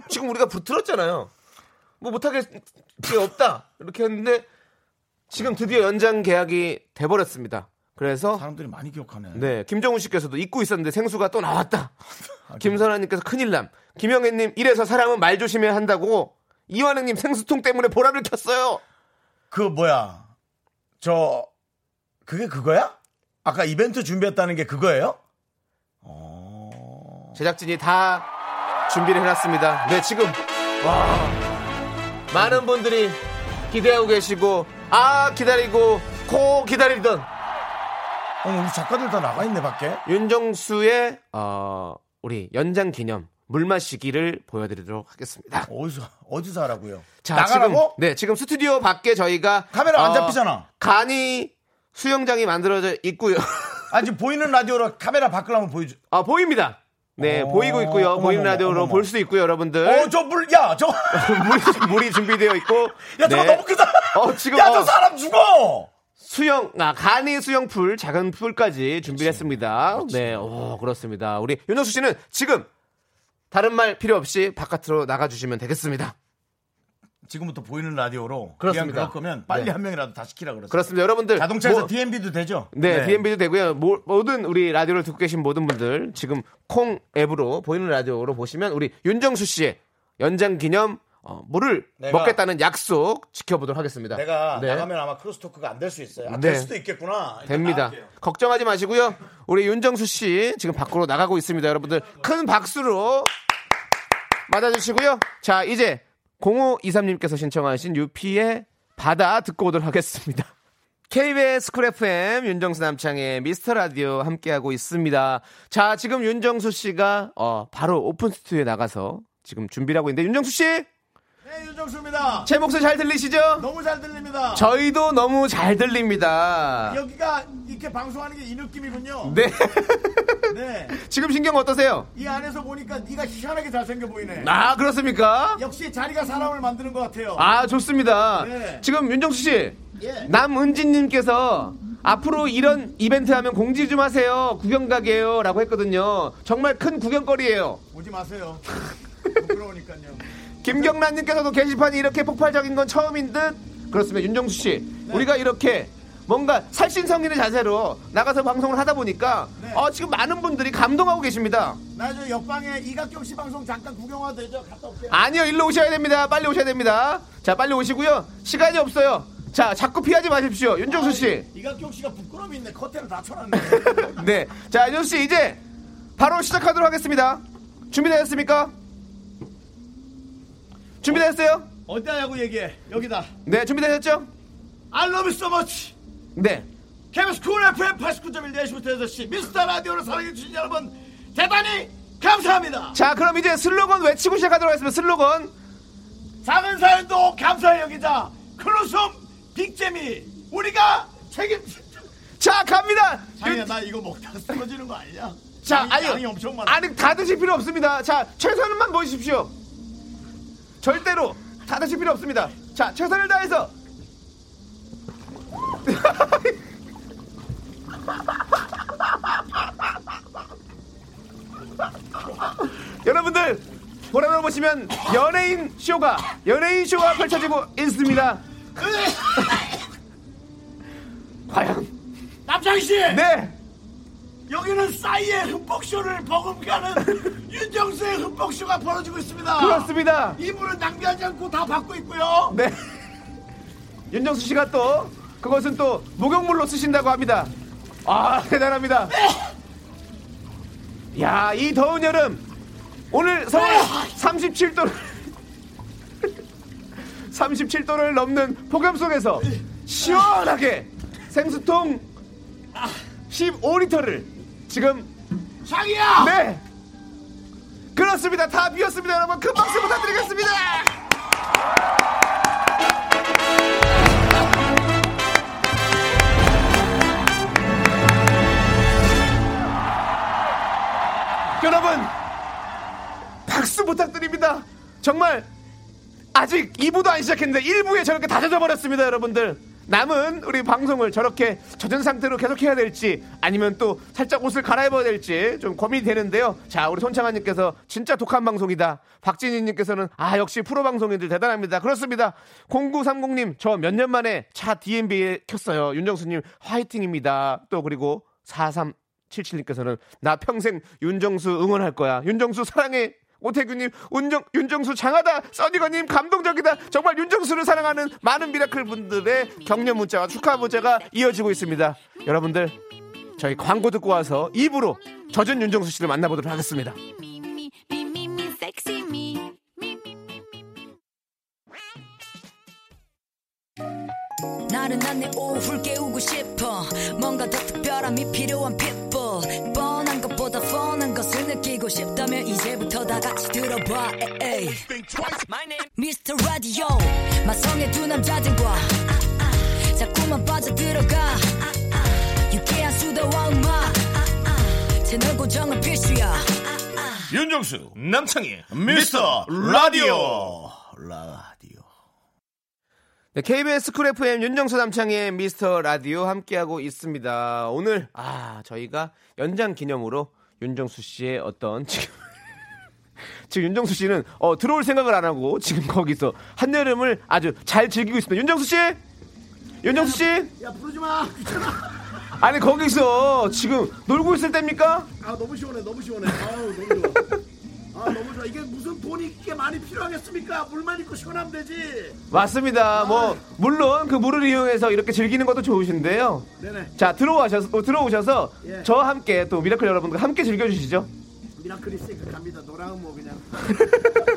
Speaker 2: 지금 우리가 붙들었잖아요. 뭐 못하게 게 없다 이렇게 했는데 지금 드디어 연장 계약이 돼버렸습니다. 그래서
Speaker 1: 사람들이 많이 기억하네.
Speaker 2: 네 김정훈 씨께서도 잊고 있었는데 생수가 또 나왔다. 김선아님께서 큰일 남. 김영애님 이래서 사람은 말 조심해야 한다고. 이완행님 생수통 때문에 보라를 켰어요.
Speaker 1: 그, 뭐야. 저, 그게 그거야? 아까 이벤트 준비했다는 게 그거예요?
Speaker 2: 제작진이 다 준비를 해놨습니다. 네, 지금 와 많은 분들이 기대하고 계시고 아 기다리고 코 기다리던
Speaker 1: 어, 우리 작가들 다 나가 있네, 밖에.
Speaker 2: 윤정수의 어, 우리 연장 기념 물 마시기를 보여드리도록 하겠습니다.
Speaker 1: 어디서, 어디서 하라고요?
Speaker 2: 자,
Speaker 1: 나가라고?
Speaker 2: 지금 네 지금 스튜디오 밖에 저희가
Speaker 1: 카메라 안
Speaker 2: 어,
Speaker 1: 잡히잖아.
Speaker 2: 간이 수영장이 만들어져 있고요.
Speaker 1: 아니, 지금 보이는 라디오로 카메라 바꾸려면 보여줘.
Speaker 2: 아 보입니다. 네
Speaker 1: 어,
Speaker 2: 보이고 있고요.
Speaker 1: 어머머머,
Speaker 2: 보이는 라디오로. 볼 수 있고요, 여러분들.
Speaker 1: 어, 저 물, 야, 저, *laughs*
Speaker 2: 물이, 물이 준비되어 있고.
Speaker 1: 야, 저거
Speaker 2: 네.
Speaker 1: 너무 크다.
Speaker 2: 어, 지금,
Speaker 1: 야, 저
Speaker 2: 어.
Speaker 1: 사람 죽어!
Speaker 2: 수영, 아, 간이 수영풀, 작은 풀까지 준비를 했습니다. 네, 오, 그렇습니다. 우리 윤정수 씨는 지금 다른 말 필요 없이 바깥으로 나가주시면 되겠습니다.
Speaker 1: 지금부터 보이는 라디오로
Speaker 2: 그렇습니다.
Speaker 1: 그럴 거면 빨리
Speaker 2: 네.
Speaker 1: 한 명이라도 다 시키라 그랬어요.
Speaker 2: 그렇습니다. 여러분들.
Speaker 1: 자동차에서
Speaker 2: 뭐-
Speaker 1: DMB도 되죠?
Speaker 2: 네, DMB도 되고요. 모, 모든 우리 라디오를 듣고 계신 모든 분들 지금 콩 앱으로 보이는 라디오로 보시면 우리 윤정수 씨의 연장 기념 어, 물을
Speaker 1: 내가-
Speaker 2: 먹겠다는 약속 지켜보도록 하겠습니다.
Speaker 1: 내가
Speaker 2: 네.
Speaker 1: 나가면 아마 크로스토크가 안 될 수 있어요. 아,
Speaker 2: 네.
Speaker 1: 될 수도 있겠구나.
Speaker 2: 됩니다.
Speaker 1: 나갈게요.
Speaker 2: 걱정하지 마시고요. 우리 윤정수 씨 지금 밖으로 나가고 있습니다. 여러분들 큰 박수로 맞아주시고요. 자, 이제 0523님께서 신청하신 UP의 바다 듣고 오도록 하겠습니다. KBS 쿨 FM 윤정수 남창희 미스터 라디오 함께하고 있습니다. 자, 지금 윤정수 씨가 어, 바로 오픈 스튜디오에 나가서 지금 준비를 하고 있는데 윤정수 씨!
Speaker 1: 네, 윤정수입니다.
Speaker 2: 제 목소리 잘 들리시죠?
Speaker 1: 너무 잘 들립니다.
Speaker 2: 저희도 너무 잘 들립니다.
Speaker 1: 여기가 이렇게 방송하는 게 이 느낌이군요.
Speaker 2: 네. *laughs*
Speaker 1: 네.
Speaker 2: 지금 신경 어떠세요?
Speaker 1: 이 안에서 보니까 네가 희한하게 잘생겨 보이네.
Speaker 2: 아, 그렇습니까?
Speaker 1: 역시 자리가 사람을 만드는 것 같아요.
Speaker 2: 아, 좋습니다.
Speaker 1: 네.
Speaker 2: 지금 윤정수 씨,
Speaker 1: 예.
Speaker 2: 남은진님께서 앞으로 이런 이벤트 하면 공지 좀 하세요. 구경 가게요. 라고 했거든요. 정말 큰 구경거리예요.
Speaker 1: 오지 마세요. *laughs* 부끄러우니까요.
Speaker 2: 김경란님께서도 게시판이 이렇게 폭발적인 건 처음인 듯? 그렇습니다. 윤정수 씨.
Speaker 1: 네.
Speaker 2: 우리가 이렇게 뭔가 살신성인의 자세로 나가서 방송을 하다 보니까
Speaker 1: 네.
Speaker 2: 어, 지금 많은 분들이 감동하고 계십니다.
Speaker 1: 나저 옆방에 이각경 씨 방송 잠깐 구경하도 되죠? 갔다 올게요.
Speaker 2: 아니요, 일로 오셔야 됩니다. 빨리 오셔야 됩니다. 자, 빨리 오시고요. 시간이 없어요. 자, 자꾸 피하지 마십시오. 윤정수 씨.
Speaker 1: 이각경 씨가 부끄러움이 있네. 커튼을 다 쳐놨네. *laughs*
Speaker 2: 네. 자, 윤정수 씨, 이제 바로 시작하도록 하겠습니다. 준비되셨습니까? 준비되셨어요?
Speaker 1: 어디냐고 얘기해. 여기다.
Speaker 2: 네, 준비되셨죠?
Speaker 1: I love you so much.
Speaker 2: 네.
Speaker 1: KBS 쿨 FM 89.1 4시부터 6시 미스터 라디오를 사랑해주신 여러분 대단히 감사합니다.
Speaker 2: 자, 그럼 이제 슬로건 외치고 시작하도록 하겠습니다. 슬로건.
Speaker 1: 작은 사연도 감사해 여기자. 클로섬 빅재미 우리가 책임져.
Speaker 2: 자, 갑니다.
Speaker 1: 자기야 나 이거 먹다가 쓰러지는 거 아니냐?
Speaker 2: 자,
Speaker 1: 양이,
Speaker 2: 아니요.
Speaker 1: 양이 엄청 많아.
Speaker 2: 아니, 다 드실 필요 없습니다. 자, 최선만 보십시오. 절대로 다 드실 필요 없습니다. 자, 최선을 다해서. *laughs* 여러분들, 보라로 보시면 연예인 쇼가, 연예인 쇼가 펼쳐지고 있습니다. *laughs* 과연,
Speaker 1: 남창희 씨.
Speaker 2: 네!
Speaker 1: 싸이의 흠뻑쇼를 버금가는 *laughs* 윤정수의 흠뻑쇼가 벌어지고 있습니다.
Speaker 2: 그렇습니다.
Speaker 1: 이분은 낭비하지 않고 다 받고 있고요.
Speaker 2: 네. *laughs* 윤정수 씨가 또 그것은 또 목욕물로 쓰신다고 합니다. 아 *laughs* 대단합니다. 야, 이 더운 여름 오늘 서울 37도를 37도를 넘는 폭염 속에서 시원하게 생수통 15리터를 지금
Speaker 1: 장이야.
Speaker 2: 네. 그렇습니다. 다 비었습니다 여러분. 큰 박수 부탁드리겠습니다. 여러분 박수 부탁드립니다. 정말 아직 2부도 안 시작했는데 1부에 저렇게 다 젖어버렸습니다 여러분들 남은 우리 방송을 저렇게 젖은 상태로 계속 해야 될지 아니면 또 살짝 옷을 갈아입어야 될지 좀 고민이 되는데요. 자 우리 손창아님께서 진짜 독한 방송이다. 박진희님께서는 아 역시 프로 방송인들 대단합니다. 그렇습니다. 0930님 저 몇 년 만에 차 DMB에 켰어요. 윤정수님 화이팅입니다. 또 그리고 43 77님께서는 나 평생 윤정수 응원할 거야. 윤정수 사랑해. 오태규님, 운정, 윤정수 장하다. 써니거님 감동적이다. 정말 윤정수를 사랑하는 많은 미라클 분들의 격려 문자와 축하 문자가 이어지고 있습니다. 여러분들, 저희 광고 듣고 와서 입수로 젖은 윤정수 씨를 만나보도록 하겠습니다.
Speaker 5: 나른한 내 오후를 깨우고 싶어. 뭔가 더 특별함이 필요한 people. 뻔한 것보다 뻔한 것을 느끼고 싶다면 이제부터 다 같이 들어봐. 에이. Mr. Radio. 마성의 두 남자들과. 자꾸만 빠져들어가. 유쾌한 수다와 음악. 채널 고정은 필수야.
Speaker 1: 윤정수 남창희 미스터 라디오. 라디오
Speaker 2: 네, KBS 쿨 FM 윤정수 남창희 미스터 라디오 함께하고 있습니다. 오늘, 아, 저희가 연장 기념으로 윤정수 씨의 어떤 지금, *laughs* 지금 윤정수 씨는 어, 들어올 생각을 안 하고 지금 거기서 한여름을 아주 잘 즐기고 있습니다. 윤정수 씨! 윤정수 씨!
Speaker 1: 야 부르지 마
Speaker 2: 아니, 거기서 지금 놀고 있을 때입니까?
Speaker 1: 아 너무 시원해 너무 시원해 아우 너무 좋아 아 너무 좋아 이게 무슨 돈이 이렇게 많이 필요하겠습니까 물만 있고 시원하면 되지
Speaker 2: 맞습니다. 뭐, 물론 그 물을 이용해서 이렇게 즐기는 것도 좋으신데요.
Speaker 1: 네네
Speaker 2: 자, 들어오셔서, 어, 들어오셔서
Speaker 1: 예.
Speaker 2: 저와 함께 또 미라클 여러분들과 함께 즐겨주시죠.
Speaker 1: 미라클이 있으니까 갑니다 노랑은 뭐 그냥 *laughs*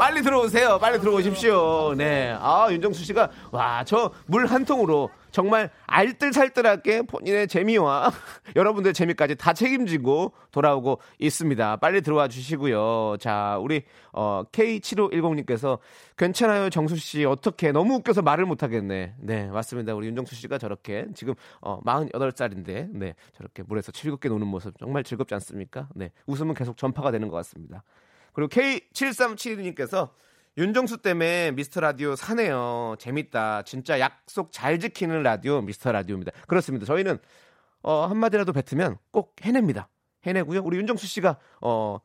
Speaker 2: 빨리 들어오세요. 빨리 들어오십시오. 네. 아, 윤정수 씨가, 와, 저 물 한 통으로 정말 알뜰살뜰하게 본인의 재미와 *laughs* 여러분들의 재미까지 다 책임지고 돌아오고 있습니다. 빨리 들어와 주시고요. 자, 우리, 어, K7510님께서 괜찮아요, 정수 씨. 어떻게 너무 웃겨서 말을 못 하겠네. 네, 맞습니다. 우리 윤정수 씨가 저렇게 지금, 어, 48살인데, 네, 저렇게 물에서 즐겁게 노는 모습 정말 즐겁지 않습니까? 네, 웃음은 계속 전파가 되는 것 같습니다. 그리고 K7372님께서 윤정수 때문에 미스터 라디오 사네요. 재밌다. 진짜 약속 잘 지키는 라디오 미스터 라디오입니다. 그렇습니다. 저희는 어, 한마디라도 뱉으면 꼭 해냅니다. 해내고요. 우리 윤정수 씨가 어,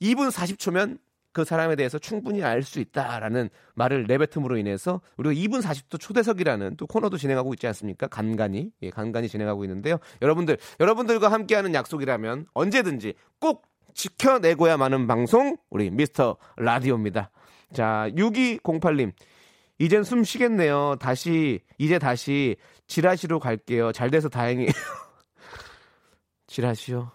Speaker 2: 2분 40초면 그 사람에 대해서 충분히 알 수 있다라는 말을 내뱉음으로 인해서 우리가 2분 40초 초대석이라는 또 코너도 진행하고 있지 않습니까? 간간히 예, 간간히 진행하고 있는데요. 여러분들 여러분들과 함께하는 약속이라면 언제든지 꼭 지켜내고야 마는 방송 우리 미스터 라디오입니다. 자 6208님 이젠 숨 쉬겠네요. 다시 이제 다시 지라시로 갈게요. 잘 돼서 다행이에요. *laughs* 지라시요.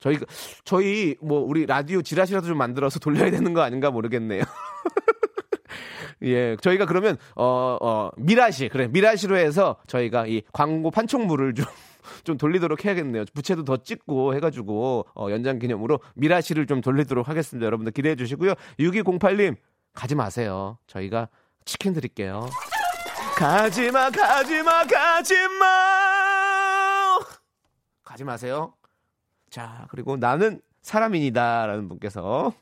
Speaker 2: 저희 저희 뭐 우리 라디오 지라시라도 좀 만들어서 돌려야 되는 거 아닌가 모르겠네요. *laughs* 예, 저희가 그러면 어, 어, 미라시 그래 미라시로 해서 저희가 이 광고 판촉물을 좀 좀 돌리도록 해야겠네요. 부채도 더 찍고 해가지고 어, 연장 기념으로 미라시를 좀 돌리도록 하겠습니다. 여러분들 기대해 주시고요. 6208님 가지 마세요. 저희가 치킨 드릴게요. 가지마 가지마 가지마 가지 마세요. 자, 그리고 나는 사람인이다라는 분께서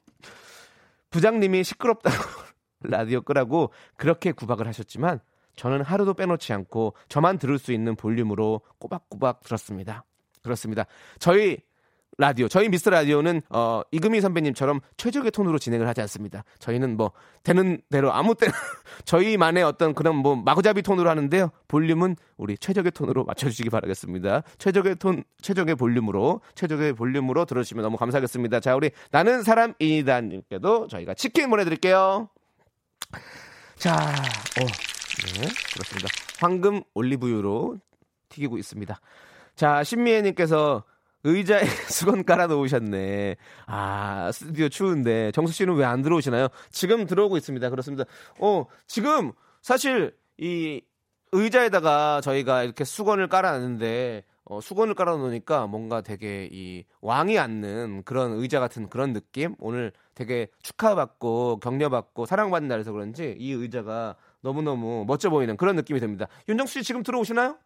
Speaker 2: 부장님이 시끄럽다고 *laughs* 라디오 끄라고 그렇게 구박을 하셨지만 저는 하루도 빼놓지 않고 저만 들을 수 있는 볼륨으로 꼬박꼬박 들었습니다. 그렇습니다. 저희 라디오, 저희 미스터 라디오는 어, 이금희 선배님처럼 최적의 톤으로 진행을 하지 않습니다. 저희는 뭐 되는 대로 아무 때나 *laughs* 저희만의 어떤 그런 뭐 마구잡이 톤으로 하는데요. 볼륨은 우리 최적의 톤으로 맞춰주시기 바라겠습니다. 최적의 톤, 최적의 볼륨으로 최적의 볼륨으로 들으시면 너무 감사하겠습니다. 자, 우리 나는 사람이다님께도 저희가 치킨 보내드릴게요. 자, 어, 네, 그렇습니다. 황금 올리브유로 튀기고 있습니다. 자, 신미애님께서 의자에 *laughs* 수건 깔아 놓으셨네. 아, 스튜디오 추운데. 정수 씨는 왜 안 들어오시나요? 지금 들어오고 있습니다. 그렇습니다. 어, 지금 사실 이 의자에다가 저희가 이렇게 수건을 깔아놨는데, 어, 수건을 깔아 놓으니까 뭔가 되게 이 왕이 앉는 그런 의자 같은 그런 느낌? 오늘 되게 축하받고 격려받고 사랑받는 날에서 그런지 이 의자가 너무너무 멋져 보이는 그런 느낌이 듭니다. 윤정수 씨 지금 들어오시나요?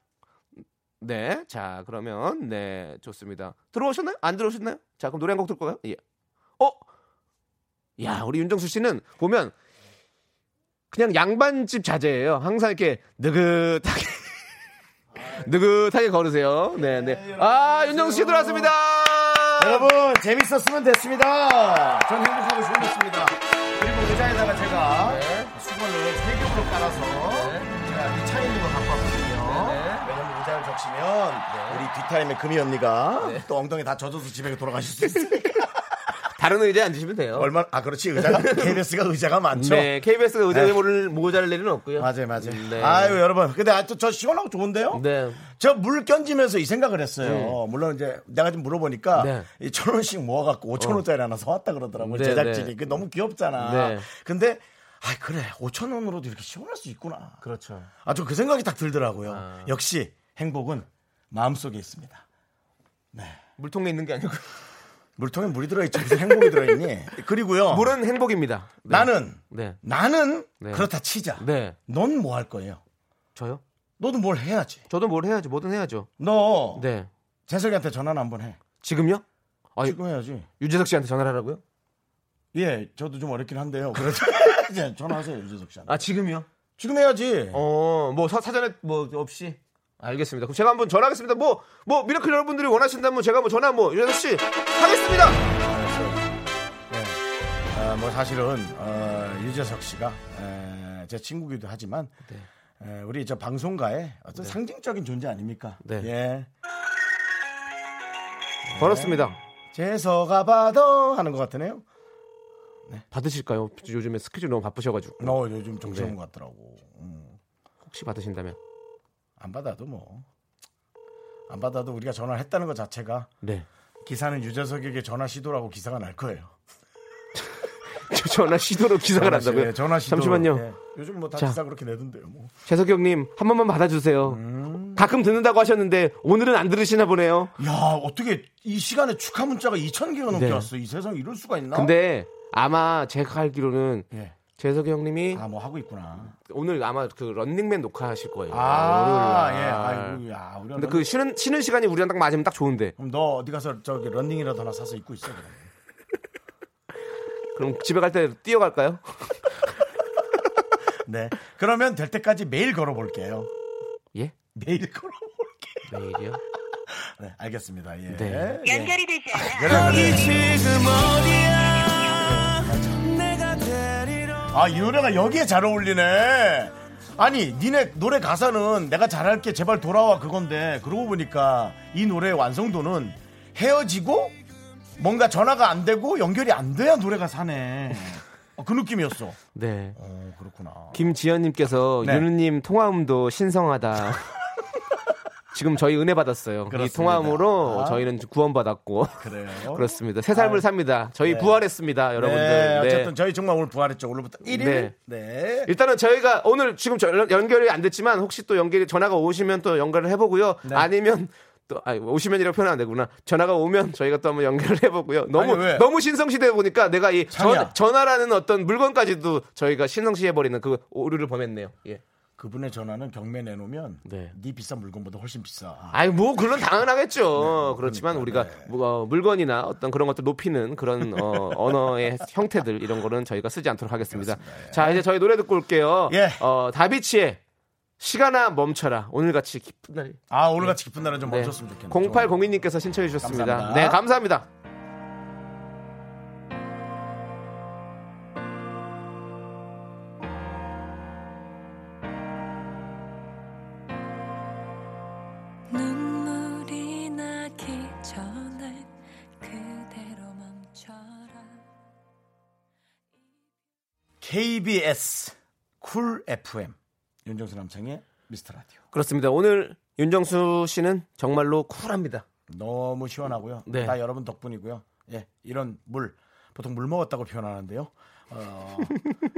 Speaker 2: 네. 자, 그러면 네, 좋습니다. 들어오셨나요? 안 들어오셨나요? 자, 그럼 노래 한 곡 들을까요? 예. 어? 야, 우리 윤정수 씨는 보면 그냥 양반집 자제예요. 항상 이렇게 느긋하게 *laughs* 느긋하게 걸으세요. 네, 네. 아, 윤정수 씨 들어왔습니다.
Speaker 1: 여러분 재밌었으면 됐습니다. 전 행복하고 즐겁습니다. 그리고 의자에다가 제가 수건을 세 겹으로 깔아서 제가 이 차에 있는 거 갖고 왔거든요. 왜냐면 의자를 적시면 우리 뒷타임에 금이 언니가 또 엉덩이 다 젖어서 집에 돌아가실 수 있으니까. *laughs*
Speaker 2: 다른 의자에 앉으시면 돼요.
Speaker 1: 얼마 아 그렇지 의자가 KBS가 의자가 많죠.
Speaker 2: 네, KBS가 의자에
Speaker 1: 네.
Speaker 2: 모를 모자랄 일은 없고요.
Speaker 1: 맞아요, 맞아요.
Speaker 2: 네.
Speaker 1: 아유, 여러분. 근데 아또 저 시원하고 좋은데요?
Speaker 2: 네.
Speaker 1: 저 물 견지면서 이 생각을 했어요. 물론 이제 내가 좀 물어보니까
Speaker 2: 네.
Speaker 1: 이천 원씩 모아갖고 오천 원짜리 하나 사왔다 그러더라고요.
Speaker 2: 네,
Speaker 1: 제작진이.
Speaker 2: 네.
Speaker 1: 그 너무 귀엽잖아.
Speaker 2: 네.
Speaker 1: 근데 아 그래 오천 원으로도 이렇게 시원할 수 있구나.
Speaker 2: 그렇죠.
Speaker 1: 아 저 그 생각이 딱 들더라고요.
Speaker 2: 아.
Speaker 1: 역시 행복은 마음 속에 있습니다.
Speaker 2: 물통에 있는 게 아니고 *laughs*
Speaker 1: 물통에 물이 들어있지 무슨 행복이 들어있니? 그리고요.
Speaker 2: 물은 행복입니다. 네.
Speaker 1: 나는
Speaker 2: 네.
Speaker 1: 나는
Speaker 2: 네.
Speaker 1: 그렇다 치자.
Speaker 2: 네.
Speaker 1: 넌 뭐 할 거예요?
Speaker 2: 저요?
Speaker 1: 너도 뭘 해야지.
Speaker 2: 저도 뭘 해야죠. 뭐든 해야죠.
Speaker 1: 너
Speaker 2: 네.
Speaker 1: 재석이한테 전화는 한번 해.
Speaker 2: 지금요? 아,
Speaker 1: 지금 해야지.
Speaker 2: 유재석 씨한테 전화를 하라고요?
Speaker 1: 예, 저도 좀 어렵긴 한데요. 그래도 *laughs* 이제 전화하세요, 유재석 씨한테.
Speaker 2: 아, 지금요?
Speaker 1: 지금 해야지.
Speaker 2: 어, 뭐 사, 사전에 뭐 없이 알겠습니다. 그럼 제가 한번 전화하겠습니다. 뭐, 뭐 미라클 여러분들이 원하신다면 제가 뭐 전화 뭐 유재석 씨 하겠습니다.
Speaker 1: 네. 아, 뭐 사실은 어, 유재석 씨가 에, 제 친구기도 하지만 에, 우리 저 방송가의 어떤 상징적인 존재 아닙니까?
Speaker 2: 네.
Speaker 1: 예.
Speaker 2: 걸었습니다.
Speaker 1: 재석아 봐도 하는 것 같으네요.
Speaker 2: 받으실까요? 요즘에 스케줄 너무 바쁘셔가지고
Speaker 1: 너 요즘 좀
Speaker 2: 네.
Speaker 1: 그런 것 같더라고. 음.
Speaker 2: 혹시 받으신다면
Speaker 1: 안 받아도 뭐. 안 받아도 우리가 전화를 했다는 것 자체가
Speaker 2: 네.
Speaker 1: 기사는 유재석에게 전화 시도라고 기사가 날 거예요. *laughs*
Speaker 2: 전화 시도로 기사가
Speaker 1: 전화 시-
Speaker 2: 난다고요?
Speaker 1: 예, 전화 시도.
Speaker 2: 잠시만요.
Speaker 1: 예. 요즘 뭐다
Speaker 2: 자.
Speaker 1: 기사 그렇게 내던데요. 뭐.
Speaker 2: 재석이 형님 한 번만 받아주세요. 가끔 듣는다고 하셨는데 오늘은 안 들으시나 보네요.
Speaker 1: 야 어떻게 이 시간에 축하 문자가 2천 개가 넘게
Speaker 2: 네.
Speaker 1: 왔어. 이 세상 에 이럴 수가 있나?
Speaker 2: 근데 아마 제가 알기로는
Speaker 1: 예.
Speaker 2: 재석이 형님이
Speaker 1: 아 뭐 하고 있구나.
Speaker 2: 오늘 아마 그 런닝맨 녹화하실 거예요.
Speaker 1: 아,
Speaker 2: 오늘.
Speaker 1: 예.
Speaker 2: 아.
Speaker 1: 아이고, 야, 우리
Speaker 2: 근데 그 쉬는 쉬는 시간이 우리랑 딱 맞으면 딱 좋은데.
Speaker 1: 그럼 너 어디 가서 저기 런닝이라도 하나 사서 입고 있어. 그럼. *laughs*
Speaker 2: 그럼 집에 갈 때 뛰어갈까요? *laughs*
Speaker 1: 네. 그러면 될 때까지 매일 걸어볼게요.
Speaker 2: 예?
Speaker 1: 매일 걸어볼게요.
Speaker 2: 내일이요? *laughs*
Speaker 1: 네, 알겠습니다. 예.
Speaker 2: 네.
Speaker 1: 예.
Speaker 6: 연결이 되지 않아.
Speaker 1: 아, 이 노래가 여기에 잘 어울리네. 아니, 니네 노래 가사는 내가 잘할게 제발 돌아와 그건데 그러고 보니까 이 노래의 완성도는 헤어지고 뭔가 전화가 안 되고 연결이 안 돼야 노래가 사네. 어, 그 느낌이었어.
Speaker 2: 네.
Speaker 1: 어, 그렇구나.
Speaker 2: 김지연님께서
Speaker 1: 네.
Speaker 2: 윤우님 통화음도 신성하다. *laughs* 지금 저희 은혜 받았어요. 이
Speaker 1: 그렇습니다.
Speaker 2: 통화음으로
Speaker 1: 아.
Speaker 2: 저희는 구원받았고
Speaker 1: 그래요. *laughs*
Speaker 2: 그렇습니다. 새 삶을
Speaker 1: 아유.
Speaker 2: 삽니다. 저희
Speaker 1: 네.
Speaker 2: 부활했습니다, 여러분들.
Speaker 1: 네,
Speaker 2: 네.
Speaker 1: 어쨌든 저희 정말 오늘 부활했죠. 오늘부터 1일.
Speaker 2: 네.
Speaker 1: 네.
Speaker 2: 일단은 저희가 오늘 지금 저- 연결이 안 됐지만 혹시 또 연결이 전화가 오시면 또 연결을 해보고요.
Speaker 1: 네.
Speaker 2: 아니면 또 아니, 오시면이라고 표현 안 되구나. 전화가 오면 저희가 또 한번 연결을 해보고요. 너무
Speaker 1: 아니, 왜?
Speaker 2: 너무 신성시대 보니까 내가 이. 전, 전화라는 어떤 물건까지도 저희가 신성시 해버리는 그 오류를 범했네요. 예.
Speaker 1: 그분의 전화는 경매 내놓으면
Speaker 2: 네.
Speaker 1: 네 비싼 물건보다 훨씬 비싸.
Speaker 2: 아이 뭐 그런 당연하겠죠. 그렇지만 우리가
Speaker 1: 네.
Speaker 2: 뭐, 어, 물건이나 어떤 그런 것들 높이는 그런 어, *laughs* 언어의 형태들 이런 거는 저희가 쓰지 않도록 하겠습니다. 자 이제 저희 노래 듣고 올게요.
Speaker 1: 예.
Speaker 2: 어, 다비치의 시간아 멈춰라. 오늘같이 기쁜 날.
Speaker 1: 아, 오늘같이 기쁜 날은 좀
Speaker 2: 네.
Speaker 1: 멈췄으면 좋겠네.
Speaker 2: 0802님께서 신청해 주셨습니다.
Speaker 1: 감사합니다.
Speaker 2: 네 감사합니다.
Speaker 1: KBS 쿨 FM 윤정수 남창희 미스터 라디오.
Speaker 2: 그렇습니다. 오늘 윤정수 씨는 정말로 쿨합니다.
Speaker 1: 너무 시원하고요.
Speaker 2: 네.
Speaker 1: 다 여러분 덕분이고요. 예, 이런 물 보통 물 먹었다고 표현하는데요. 어,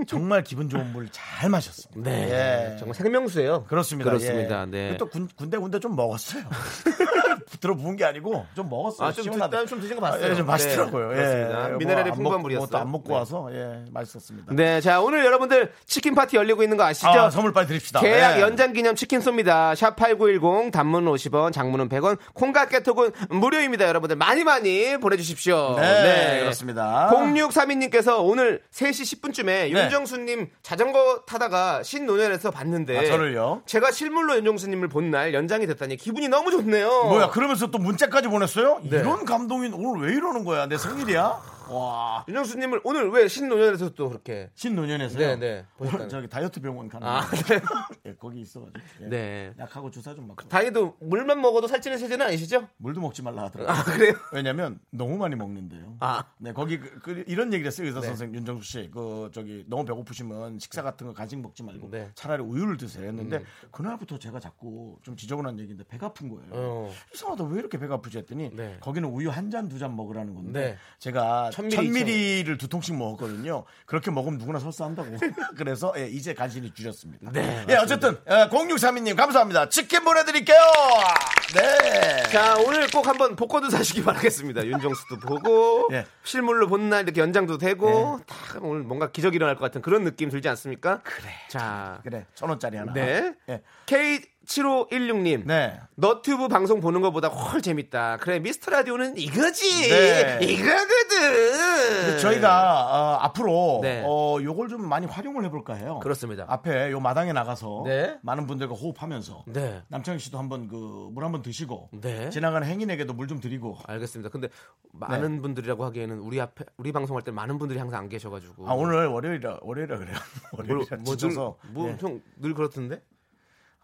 Speaker 1: 정말 기분 좋은 물 잘 마셨습니다.
Speaker 2: 네,
Speaker 1: 예.
Speaker 2: 정말 생명수예요.
Speaker 1: 그렇습니다.
Speaker 2: 그렇습니다.
Speaker 1: 예.
Speaker 2: 네.
Speaker 1: 또 군, 군데 군데 좀 먹었어요. *laughs* 들어 부은 게 아니고 좀 먹었어요.
Speaker 2: 아, 좀. 드- 좀 드신 거 봤어요.
Speaker 1: 예, 좀 맛있더라고요.
Speaker 2: 네,
Speaker 1: 예.
Speaker 2: 그렇습니다.
Speaker 1: 뭐
Speaker 2: 미네랄이
Speaker 1: 안
Speaker 2: 풍부한
Speaker 1: 먹-
Speaker 2: 물이었어요.
Speaker 1: 뭐또안 먹고
Speaker 2: 네.
Speaker 1: 와서 예, 맛있었습니다.
Speaker 2: 네, 자 오늘 여러분들 치킨 파티 열리고 있는 거 아시죠?
Speaker 1: 아, 선물 빨리 드립시다.
Speaker 2: 계약
Speaker 1: 예.
Speaker 2: 연장 기념 치킨 쏩니다. 샵 8910 단문 50원, 장문은 100원, 콩과 깨톡은 무료입니다. 여러분들 많이 많이 보내주십시오.
Speaker 1: 네, 그렇습니다.
Speaker 2: 0632님께서 오늘 3시 10분쯤에
Speaker 1: 네.
Speaker 2: 윤정수님 자전거 타다가 신논현에서 봤는데
Speaker 1: 아, 저를요?
Speaker 2: 제가 실물로 윤정수님을 본 날 연장이 됐다니 기분이 너무 좋네요.
Speaker 1: 뭐야 그러면서 또 문자까지 보냈어요?
Speaker 2: 네.
Speaker 1: 이런 감동이 오늘 왜 이러는 거야? 내 생일이야? 와
Speaker 2: 윤정수님을 오늘 왜 신논현에서 또 그렇게
Speaker 1: 신노년에서요.
Speaker 2: 네, 네.
Speaker 1: 오늘
Speaker 2: 보셨다는-
Speaker 1: 저기 다이어트 병원 가는
Speaker 2: 아,
Speaker 1: 거.
Speaker 2: 네. *laughs*
Speaker 1: 예, 거기 있어가지고 예.
Speaker 2: 네.
Speaker 1: 약하고 주사 좀 맞고
Speaker 2: 다행히도 물만 먹어도 살찌는 체제는 아니시죠?
Speaker 1: 물도 먹지 말라 하더라고요.
Speaker 2: 아, 그래요?
Speaker 1: 왜냐면 너무 많이 먹는데요.
Speaker 2: 아.
Speaker 1: 네 거기 그, 그 이런 얘기를 했어요 의사
Speaker 2: 네.
Speaker 1: 선생 님 윤정수 씨. 그 저기 너무 배고프시면 식사 같은 거 간식 먹지 말고
Speaker 2: 네. 음.
Speaker 1: 차라리 우유를 드세요 했는데 그날부터 제가 자꾸 좀 지저분한 얘기인데 배가 아픈 거예요.
Speaker 2: 어.
Speaker 1: 이상하다 왜 이렇게 배가 아프지 했더니
Speaker 2: 네.
Speaker 1: 거기는 우유 한 잔 두 잔 먹으라는 건데
Speaker 2: 네.
Speaker 1: 제가 천천
Speaker 2: 미리,
Speaker 1: 미리 를 두 통씩 먹었거든요. 그렇게 먹으면 누구나 설사한다고. *laughs* 그래서 예, 이제 간신히 줄였습니다.
Speaker 2: 네,
Speaker 1: 예, 어쨌든 0632님 감사합니다. 치킨 보내드릴게요. 네.
Speaker 2: 자, 오늘 꼭 한번 복권도 사시기 바라겠습니다. 윤정수도 보고, *laughs*
Speaker 1: 예.
Speaker 2: 실물로 본 날 이렇게 연장도 되고, 다 오늘 뭔가 기적이 일어날 것 같은 그런 느낌 들지 않습니까?
Speaker 1: 그래.
Speaker 2: 자,
Speaker 1: 그래 천 원짜리 하나.
Speaker 2: 네.
Speaker 1: 예.
Speaker 2: K7516님.
Speaker 1: 네.
Speaker 2: 너튜브 방송 보는 것보다 훨 재밌다. 그래, 미스터 라디오는 이거지!
Speaker 1: 네.
Speaker 2: 이거거든!
Speaker 1: 저희가 어, 앞으로
Speaker 2: 네.
Speaker 1: 어, 요걸 좀 많이 활용을 해볼까 해요.
Speaker 2: 그렇습니다.
Speaker 1: 앞에 요 마당에 나가서
Speaker 2: 네.
Speaker 1: 많은 분들과 호흡하면서
Speaker 2: 네.
Speaker 1: 남창희 씨도 한번 그 물 한번 드시고
Speaker 2: 네.
Speaker 1: 지나가는 행인에게도 물 좀 드리고
Speaker 2: 알겠습니다. 근데
Speaker 1: 네.
Speaker 2: 많은 분들이라고 하기에는 우리 앞에, 우리 방송할 때 많은 분들이 항상 안 계셔가지고.
Speaker 1: 아 오늘 월요일이라 월요일이라 그래요. *laughs* 월요일이라
Speaker 2: 뭐, 뭐,
Speaker 1: 예.
Speaker 2: 형, 늘 그렇던데?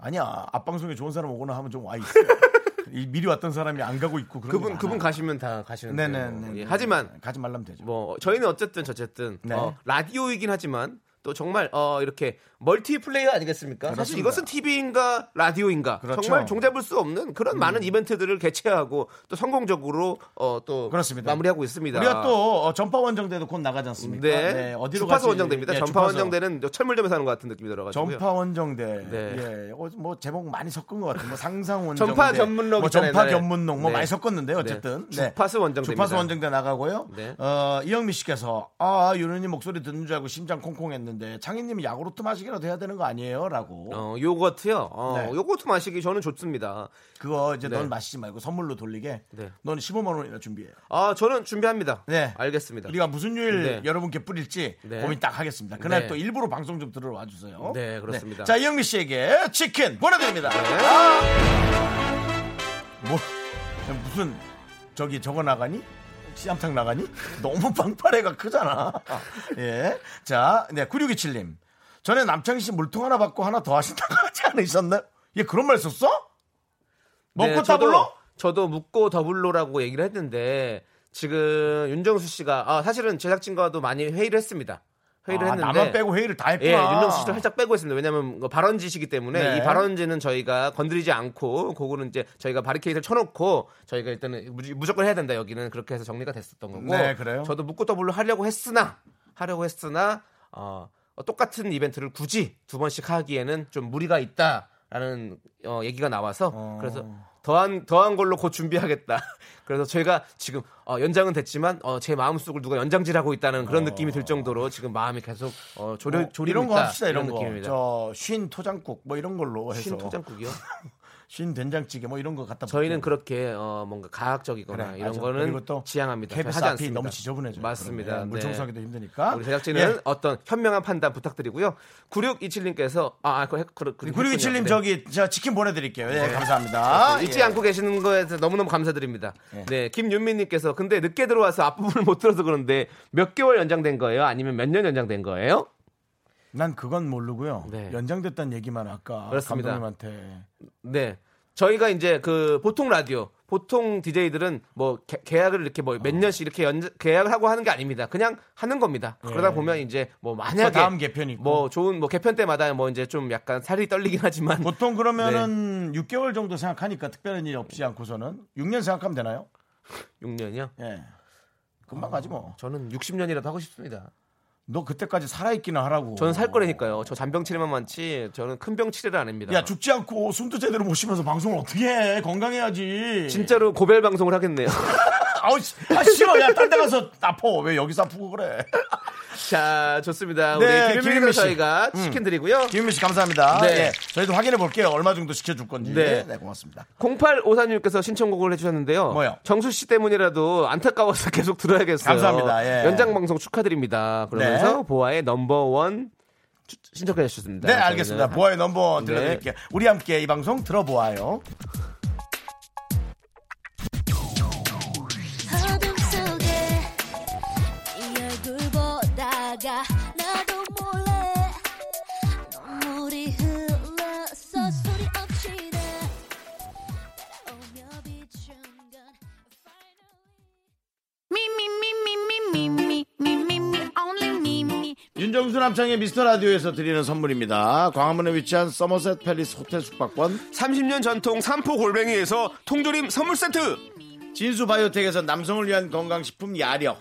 Speaker 1: 아니야 앞방송에 좋은 사람 오거나 하면 좀 와 있어. *laughs* 이 미리 왔던 사람이 안 가고 있고 그런
Speaker 2: 그분,
Speaker 1: 게
Speaker 2: 그분. 가시면 다 가시는데.
Speaker 1: 네네네.
Speaker 2: 예, 하지만,
Speaker 1: 가지 말라면 되죠.
Speaker 2: 뭐, 저희는 어쨌든, 저쨌든,
Speaker 1: 네.
Speaker 2: 어, 라디오이긴 하지만, 또 정말 어 이렇게 멀티플레이어 아니겠습니까? 사실
Speaker 1: 그렇습니다.
Speaker 2: 이것은 TV인가 라디오인가
Speaker 1: 그렇죠. 음.
Speaker 2: 정말 종잡을 수 없는 그런 많은 이벤트들을 개최하고 또 성공적으로 어또
Speaker 1: 그렇습니다.
Speaker 2: 마무리하고 있습니다.
Speaker 1: 우리가 또 어, 전파 원정대도 곧 나가지 않습니까?
Speaker 2: 네,
Speaker 1: 어디로
Speaker 2: 주파수 원정대입니다.
Speaker 1: 예,
Speaker 2: 전파
Speaker 1: 주파수.
Speaker 2: 원정대는 철물점에서 하는 것 같은 느낌이 들어가지고
Speaker 1: 전파 원정대.
Speaker 2: 네.
Speaker 1: 예. 어, 뭐 제목 많이 섞은 것 같아요. 뭐 상상 원정대.
Speaker 2: 전파 견문록
Speaker 1: 뭐
Speaker 2: 있잖아요,
Speaker 1: 전파
Speaker 2: 옛날에.
Speaker 1: 견문록 뭐
Speaker 2: 네.
Speaker 1: 많이 섞었는데요. 어쨌든.
Speaker 2: 네. 주파수 원정대입니다.
Speaker 1: 주파수 원정대 나가고요.
Speaker 2: 네.
Speaker 1: 어, 이영미 씨께서 아, 윤우님 목소리 듣는 줄 알고 심장 콩콩했는데 창희님이 야구르트 마시기라도 해야 되는 거 아니에요?라고.
Speaker 2: 어, 요거트요. 어,
Speaker 1: 네.
Speaker 2: 요거트 마시기 저는 좋습니다.
Speaker 1: 그거 이제
Speaker 2: 네.
Speaker 1: 넌 마시지 말고 선물로 돌리게.
Speaker 2: 네.
Speaker 1: 넌 15만 원이나 준비해.
Speaker 2: 아, 저는 준비합니다.
Speaker 1: 네.
Speaker 2: 알겠습니다.
Speaker 1: 우리가 무슨 요일
Speaker 2: 네.
Speaker 1: 여러분께 뿌릴지
Speaker 2: 네.
Speaker 1: 고민 딱 하겠습니다. 그날
Speaker 2: 네.
Speaker 1: 또 일부러 방송 좀 들어와 주세요.
Speaker 2: 네, 그렇습니다.
Speaker 1: 자, 이영미 씨에게 치킨 보내드립니다.
Speaker 2: 네.
Speaker 1: 아! 뭐 무슨 저기 저거 나가니? 씨암탉 나가니? *laughs* 너무 빵빠레가 크잖아. *laughs* 예. 자, 네, 9627님. 전에 남창희 씨 물통 하나 받고 하나 더 하신다고 *laughs* 하지 않으셨나요? 얘 그런 말 썼어? 먹고
Speaker 2: 네,
Speaker 1: 더블로?
Speaker 2: 저도, 저도 묵고 더블로라고 얘기를 했는데 지금 윤정수 씨가 아, 사실은 제작진과도 많이 회의를 했습니다. 회의를
Speaker 1: 아,
Speaker 2: 했는데
Speaker 1: 나만 빼고 회의를 다 했구나.
Speaker 2: 예, 윤정수 씨도 살짝 빼고 있습니다. 왜냐하면 그 발원지시기 때문에
Speaker 1: 네.
Speaker 2: 이 발원지는 저희가 건드리지 않고 그거는 이제 저희가 바리케이드를 쳐놓고 저희가 일단은 무- 무조건 해야 된다 여기는 그렇게 해서 정리가 됐었던 거고.
Speaker 1: 네, 그래요?
Speaker 2: 저도 묵고 더블로 하려고 했으나 하려고 했으나 어, 어, 똑같은 이벤트를 굳이 두 번씩 하기에는 좀 무리가 있다라는 어, 얘기가 나와서
Speaker 1: 어.
Speaker 2: 그래서 더한 더한 걸로 곧 준비하겠다. *laughs* 그래서 저희가 지금 어, 연장은 됐지만 어, 제 마음속을 누가 연장질하고 있다는 그런 느낌이 들 정도로 지금 마음이 계속 어, 조려
Speaker 1: 어,
Speaker 2: 조리고
Speaker 1: 이런 거. 합시다 이런 거.
Speaker 2: 느낌입니다.
Speaker 1: 저쉰 토장국 뭐 이런 걸로 해서
Speaker 2: 쉰 토장국이요? *laughs*
Speaker 1: 쉰 된장찌개 뭐 이런 거 갖다
Speaker 2: 저희는
Speaker 1: 붙여.
Speaker 2: 그렇게 어, 뭔가 가학적이거나
Speaker 1: 그래,
Speaker 2: 이런
Speaker 1: 맞아.
Speaker 2: 거는
Speaker 1: 또
Speaker 2: 지향합니다. 하지
Speaker 1: 앞이. 너무 지저분해져.
Speaker 2: 맞습니다.
Speaker 1: 물
Speaker 2: 네.
Speaker 1: 청소하기도 힘드니까.
Speaker 2: 우리 제작진은
Speaker 1: 예.
Speaker 2: 어떤 현명한 판단 부탁드리고요. 9627님께서 아, 아, 그, 그, 그,
Speaker 1: 9627님
Speaker 2: 네.
Speaker 1: 저기 저 치킨 보내 드릴게요. 예, 감사합니다.
Speaker 2: 잊지
Speaker 1: 예.
Speaker 2: 않고 계시는 거에 대해서 너무너무 감사드립니다.
Speaker 1: 예.
Speaker 2: 네, 김윤미 님께서 근데 늦게 들어와서 앞부분을 못 들어서 그런데 몇 개월 연장된 거예요? 아니면 몇 년 연장된 거예요?
Speaker 1: 난 그건 모르고요.
Speaker 2: 네.
Speaker 1: 연장됐다는 얘기만 아까
Speaker 2: 그렇습니다.
Speaker 1: 감독님한테
Speaker 2: 네. 저희가 이제 그 보통 라디오, 보통 뭐 개- 계약을 이렇게 뭐
Speaker 1: 어.
Speaker 2: 몇 년씩 이렇게 연, 계약을 하고 하는 게 아닙니다. 그냥 하는 겁니다. 그러다 보면 이제 뭐 만약에
Speaker 1: 예. 또 다음 개편이 있고.
Speaker 2: 뭐 좋은 뭐 개편 때마다 뭐 이제 좀 약간 살이 떨리긴 하지만
Speaker 1: 보통 그러면은
Speaker 2: 네.
Speaker 1: 6개월 정도 생각하니까 특별한 일 없지 않고서는 6년 생각하면 되나요?
Speaker 2: 6년이요?
Speaker 1: 예. 금방 가지 뭐.
Speaker 2: 저는 60년이라도 하고 싶습니다.
Speaker 1: 너 그때까지 살아있기는 하라고.
Speaker 2: 저는 살 거라니까요. 저 잔병 치레만 많지 저는 큰 병 치레를 안 합니다.
Speaker 1: 야 죽지 않고 숨도 제대로 못 쉬면서 방송을 어떻게 해? 건강해야지.
Speaker 2: 진짜로 고별 방송을 하겠네요. *laughs*
Speaker 1: 아우 씨, 아 싫어. 야 딴 데 가서 아파. 왜 여기서 아프고 그래? *laughs*
Speaker 2: 자, 좋습니다.
Speaker 1: 네,
Speaker 2: 우리
Speaker 1: 김윤미
Speaker 2: 김윤미
Speaker 1: 씨. 음.
Speaker 2: 치킨 드리고요.
Speaker 1: 김윤미 씨 감사합니다.
Speaker 2: 네.
Speaker 1: 예, 저희도 확인해 볼게요. 얼마 정도 시켜줄 건지.
Speaker 2: 네.
Speaker 1: 네, 고맙습니다.
Speaker 2: 0854님께서 신청곡을 해주셨는데요.
Speaker 1: 뭐요?
Speaker 2: 정수 씨 때문이라도 안타까워서 *laughs* 계속 들어야겠어요.
Speaker 1: 감사합니다. 예.
Speaker 2: 연장 방송 축하드립니다. 그러면서
Speaker 1: 네.
Speaker 2: 보아의 넘버원 추- 신청해 주셨습니다.
Speaker 1: 네, 알겠습니다. 보아의 넘버
Speaker 2: 네.
Speaker 1: 들려드릴게요. 우리 함께 이 방송 들어보아요.
Speaker 6: 내가 나도 몰래 눈물이 흘러서 소리 없이 나 따라오며 비춘 건
Speaker 1: 윤정수 남창의 미스터 라디오에서 드리는 선물입니다. 광화문에 위치한 서머셋 팰리스 호텔 숙박권
Speaker 2: 30년 전통 삼포 골뱅이에서 통조림 선물 세트
Speaker 1: 진수 바이오텍에서 남성을 위한 건강식품 야력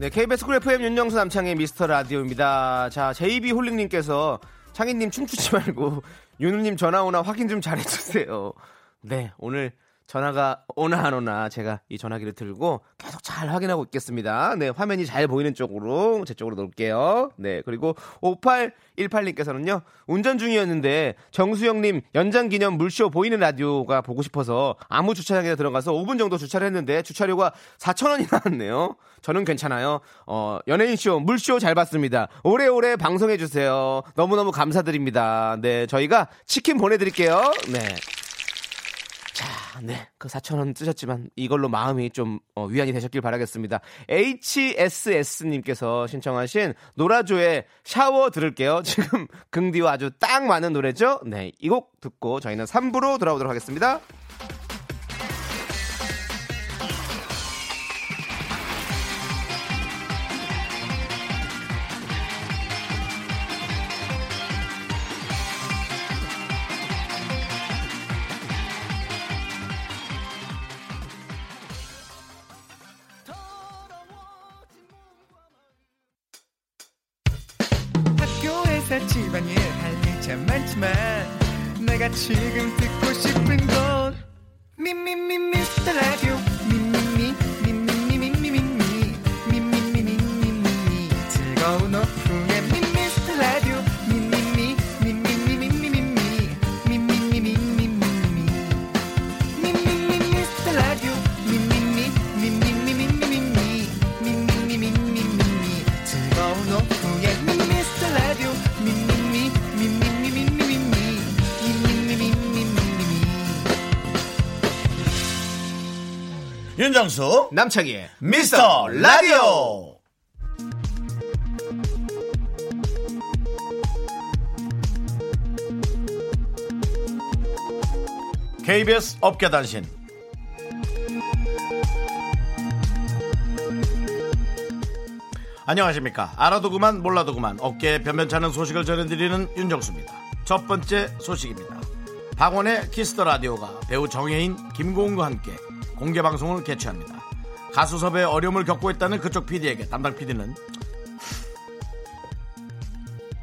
Speaker 2: 네, KBS 쿨 FM 윤정수 남창희 미스터 라디오입니다. 자, JB 홀링님께서 창희님 춤추지 말고 *laughs* 유느님 전화 오나 확인 좀 잘해주세요. 네, 오늘 전화가 오나 안 오나 제가 이 전화기를 들고 계속 잘 확인하고 있겠습니다. 네, 화면이 잘 보이는 쪽으로 제 쪽으로 놓을게요. 네, 그리고 5818님께서는요. 운전 중이었는데 정수영님 연장 기념 물쇼 보이는 라디오가 보고 싶어서 아무 주차장에 들어가서 5분 정도 주차를 했는데 주차료가 4,000원이 나왔네요. 저는 괜찮아요. 어, 연예인 쇼, 물쇼 잘 봤습니다. 오래오래 방송해 주세요. 너무너무 감사드립니다. 네, 저희가 치킨 보내 드릴게요. 네. 자, 네. 그 4,000원 쓰셨지만 이걸로 마음이 좀 어, 위안이 되셨길 바라겠습니다. HSS님께서 신청하신 노라조의 샤워 들을게요. *laughs* 지금 긍디와 아주 딱 맞는 노래죠? 네. 이 곡 듣고 저희는 3부로 돌아오도록 하겠습니다.
Speaker 4: 내
Speaker 1: 윤정수
Speaker 2: 남창희의
Speaker 1: 미스터 라디오. KBS 업계 단신. 안녕하십니까. 알아도 그만 몰라도 그만 어깨에 변변찮은 소식을 전해드리는 윤정수입니다. 첫 번째 소식입니다. 박원의 키스 더 라디오가 배우 정해인 김고은과 함께 공개 방송을 개최합니다 가수 섭외에 어려움을 겪고 있다는 그쪽 PD에게 담당 PD는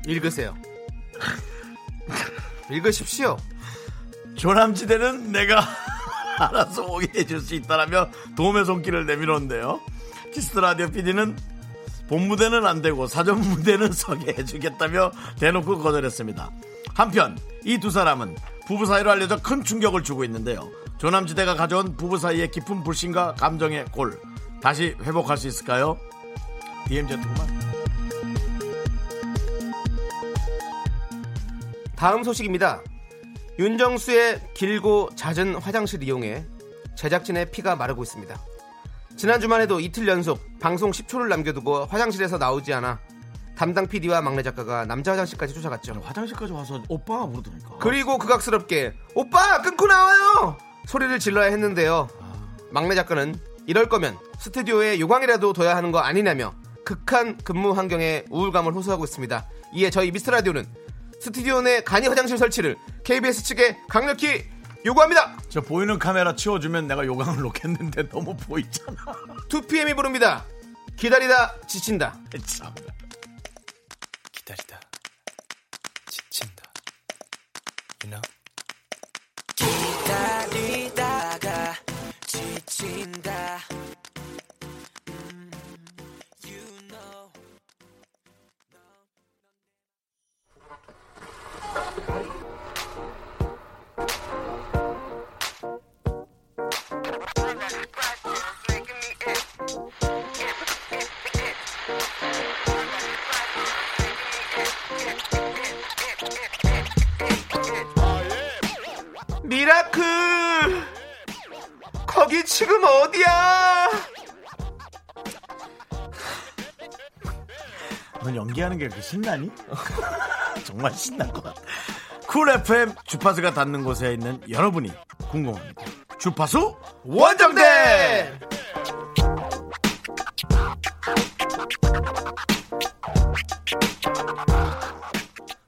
Speaker 2: 읽으세요. 읽으십시오.
Speaker 1: 조남지대는 내가 *laughs* 알아서 오게 해줄 수 있다라며 도움의 손길을 내밀었는데요. 키스 더 라디오 PD는 본 무대는 안 되고 사전 무대는 서게 *laughs* 해주겠다며 대놓고 거절했습니다. 한편 이 두 사람은 부부 사이로 알려져 큰 충격을 주고 있는데요. 조남지대가 가져온 부부 사이의 깊은 불신과 감정의 골 다시 회복할 수 있을까요? DMZ구만.
Speaker 2: 다음 소식입니다. 윤정수의 길고 잦은 화장실 이용에 제작진의 피가 마르고 있습니다. 지난 주만 해도 이틀 연속 방송 10초를 남겨두고 화장실에서 나오지 않아 담당 PD와 막내 작가가 남자 화장실까지 쫓아갔죠.
Speaker 1: 화장실까지 와서 오빠 부르더니까.
Speaker 2: 그리고 극악스럽게 오빠 끊고 나와요 소리를 질러야 했는데요. 막내 작가는 이럴 거면 스튜디오에 요강이라도 둬야 하는 거 아니냐며 극한 근무 환경에 우울감을 호소하고 있습니다. 이에 저희 미스터 라디오는 스튜디오 내 간이 화장실 설치를 KBS 측에 강력히 요구합니다.
Speaker 1: 저 보이는 카메라 치워주면 내가 요강을 놓겠는데 너무 보이잖아. *laughs*
Speaker 2: 2PM이 부릅니다. 기다리다 지친다.
Speaker 1: 참.
Speaker 4: 기다리다 지친다 you know?
Speaker 2: 미라클 거기 지금 어디야?
Speaker 1: 넌 연기하는 게 그렇게 신나니? *laughs* 정말 신날 것 같아. 쿨 FM 주파수가 닿는 곳에 있는 여러분이 궁금합니다. 주파수
Speaker 2: 원정대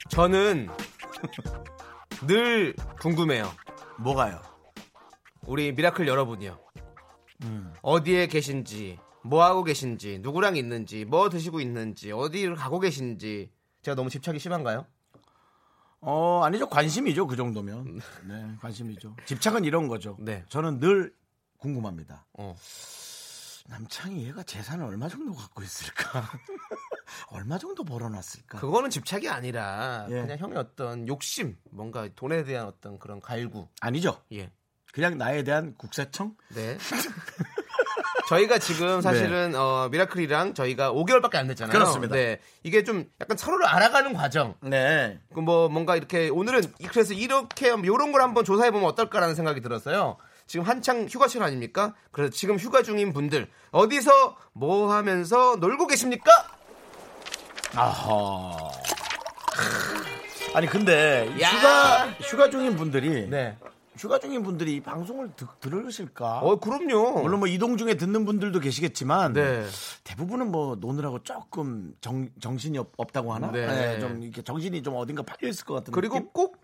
Speaker 2: 저는 늘 궁금해요.
Speaker 1: 뭐가요?
Speaker 2: 우리 miracle 여러분이요. 어디에 계신지, 뭐 하고 계신지, 누구랑 있는지, 뭐 드시고 있는지, 어디를 가고 계신지. 제가 너무 집착이 심한가요?
Speaker 1: 어, 아니죠. 관심이죠. 그 정도면. 네, 관심이죠. 집착은 이런 거죠.
Speaker 2: 네.
Speaker 1: 저는 늘 궁금합니다.
Speaker 2: 어.
Speaker 1: 남창희 얘가 재산을 얼마 정도 갖고 있을까? *laughs* 얼마 정도 벌어놨을까?
Speaker 2: 그거는 집착이 아니라
Speaker 1: 예.
Speaker 2: 그냥 형의 어떤 욕심, 뭔가 돈에 대한 어떤 그런 갈구.
Speaker 1: 아니죠.
Speaker 2: 예.
Speaker 1: 그냥 나에 대한 국세청?
Speaker 2: 네. 저희가 지금 사실은 어, 미라클이랑 저희가 5개월밖에 안 됐잖아요.
Speaker 1: 네. 그렇습니다.
Speaker 2: 네. 이게 좀 약간 서로를 알아가는 과정.
Speaker 1: 네.
Speaker 2: 그뭐 뭔가 이렇게 오늘은 그래서 이렇게 요런 걸 한번 조사해 보면 어떨까라는 생각이 들었어요. 지금 한창 휴가철 아닙니까? 그래서 지금 휴가 중인 분들 어디서 뭐 하면서 놀고 계십니까?
Speaker 1: 아하. 아니 근데
Speaker 2: 야.
Speaker 1: 휴가 휴가 중인 분들이
Speaker 2: 네.
Speaker 1: 휴가 중인 분들이 이 방송을 듣, 들으실까?
Speaker 2: 어, 그럼요.
Speaker 1: 물론 뭐 이동 중에 듣는 분들도 계시겠지만
Speaker 2: 네.
Speaker 1: 대부분은 뭐 노느라고 조금 정, 정신이 없, 다고 하나?
Speaker 2: 네.
Speaker 1: 네, 좀 이렇게 정신이 좀 어딘가 팔려 있을 것 같은
Speaker 2: 그리고
Speaker 1: 느낌?
Speaker 2: 꼭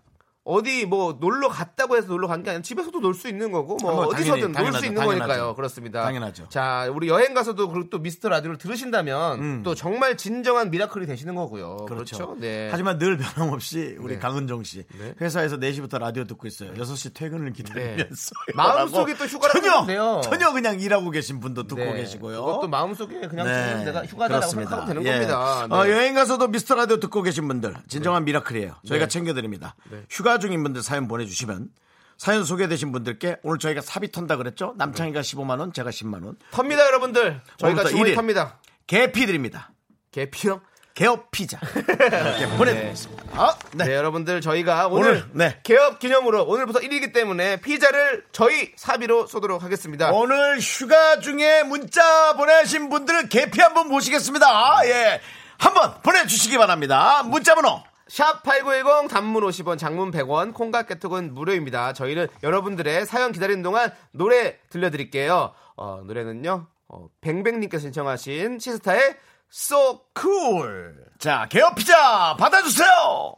Speaker 2: 어디 뭐 놀러 갔다고 해서 놀러 간 게 아니라 집에서도 놀 수 있는 거고 뭐
Speaker 1: 아, 뭐
Speaker 2: 어디서든 놀 수 있는
Speaker 1: 당연하죠.
Speaker 2: 거니까요. 그렇습니다.
Speaker 1: 당연하죠.
Speaker 2: 자, 우리 여행 가서도 그리고 또 미스터 라디오를 들으신다면
Speaker 1: 음.
Speaker 2: 또 정말 진정한 미라클이 되시는 거고요.
Speaker 1: 그렇죠.
Speaker 2: 그렇죠. 네.
Speaker 1: 하지만 늘 변함없이 우리
Speaker 2: 네.
Speaker 1: 강은정 씨
Speaker 2: 네.
Speaker 1: 회사에서 4시부터 라디오 듣고 있어요. 6시 퇴근을 기다리면서 *laughs*
Speaker 2: 마음속에 또 휴가를
Speaker 1: 전혀
Speaker 2: 하는데요.
Speaker 1: 전혀 그냥 일하고 계신 분도 듣고
Speaker 2: 네.
Speaker 1: 계시고요.
Speaker 2: 그것도 마음속에 그냥
Speaker 1: 네,
Speaker 2: 내가 휴가다라고 생각하면 되는
Speaker 1: 예.
Speaker 2: 겁니다. 네.
Speaker 1: 어, 여행 가서도 미스터 라디오 듣고 계신 분들 진정한 miracle이에요. 저희가 챙겨 드립니다.
Speaker 2: 네.
Speaker 1: 휴가 중인 분들 사연 보내주시면 사연 소개되신 분들께 오늘 저희가 사비 턴다 그랬죠? 남창희가 15만 원, 제가 10만 원.
Speaker 2: 텁니다, 여러분들. 저희가
Speaker 1: 일일.
Speaker 2: 텁니다.
Speaker 1: 개피 드립니다.
Speaker 2: 개피요?
Speaker 1: 개업 피자 이렇게 보내드리겠습니다. 아, 네.
Speaker 2: 네. 여러분들 저희가 오늘,
Speaker 1: 오늘, 네.
Speaker 2: 개업 기념으로 오늘부터 1일이기 때문에 피자를 저희 사비로 쏘도록 하겠습니다.
Speaker 1: 오늘 휴가 중에 문자 보내신 분들 개피 한번 모시겠습니다. 아, 예. 한번 보내주시기 바랍니다. 문자 번호
Speaker 2: 샵8910 단문 50원 장문 100원 콩과 깨톡은 무료입니다. 저희는 여러분들의 사연 기다리는 동안 노래 들려드릴게요. 어, 노래는요. 어, 뱅뱅님께서 신청하신 시스타의 So Cool.
Speaker 1: 자, 개업 피자 받아주세요.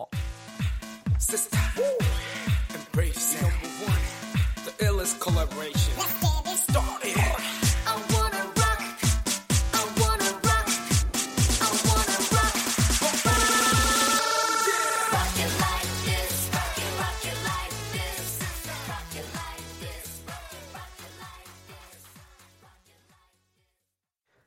Speaker 7: Sister.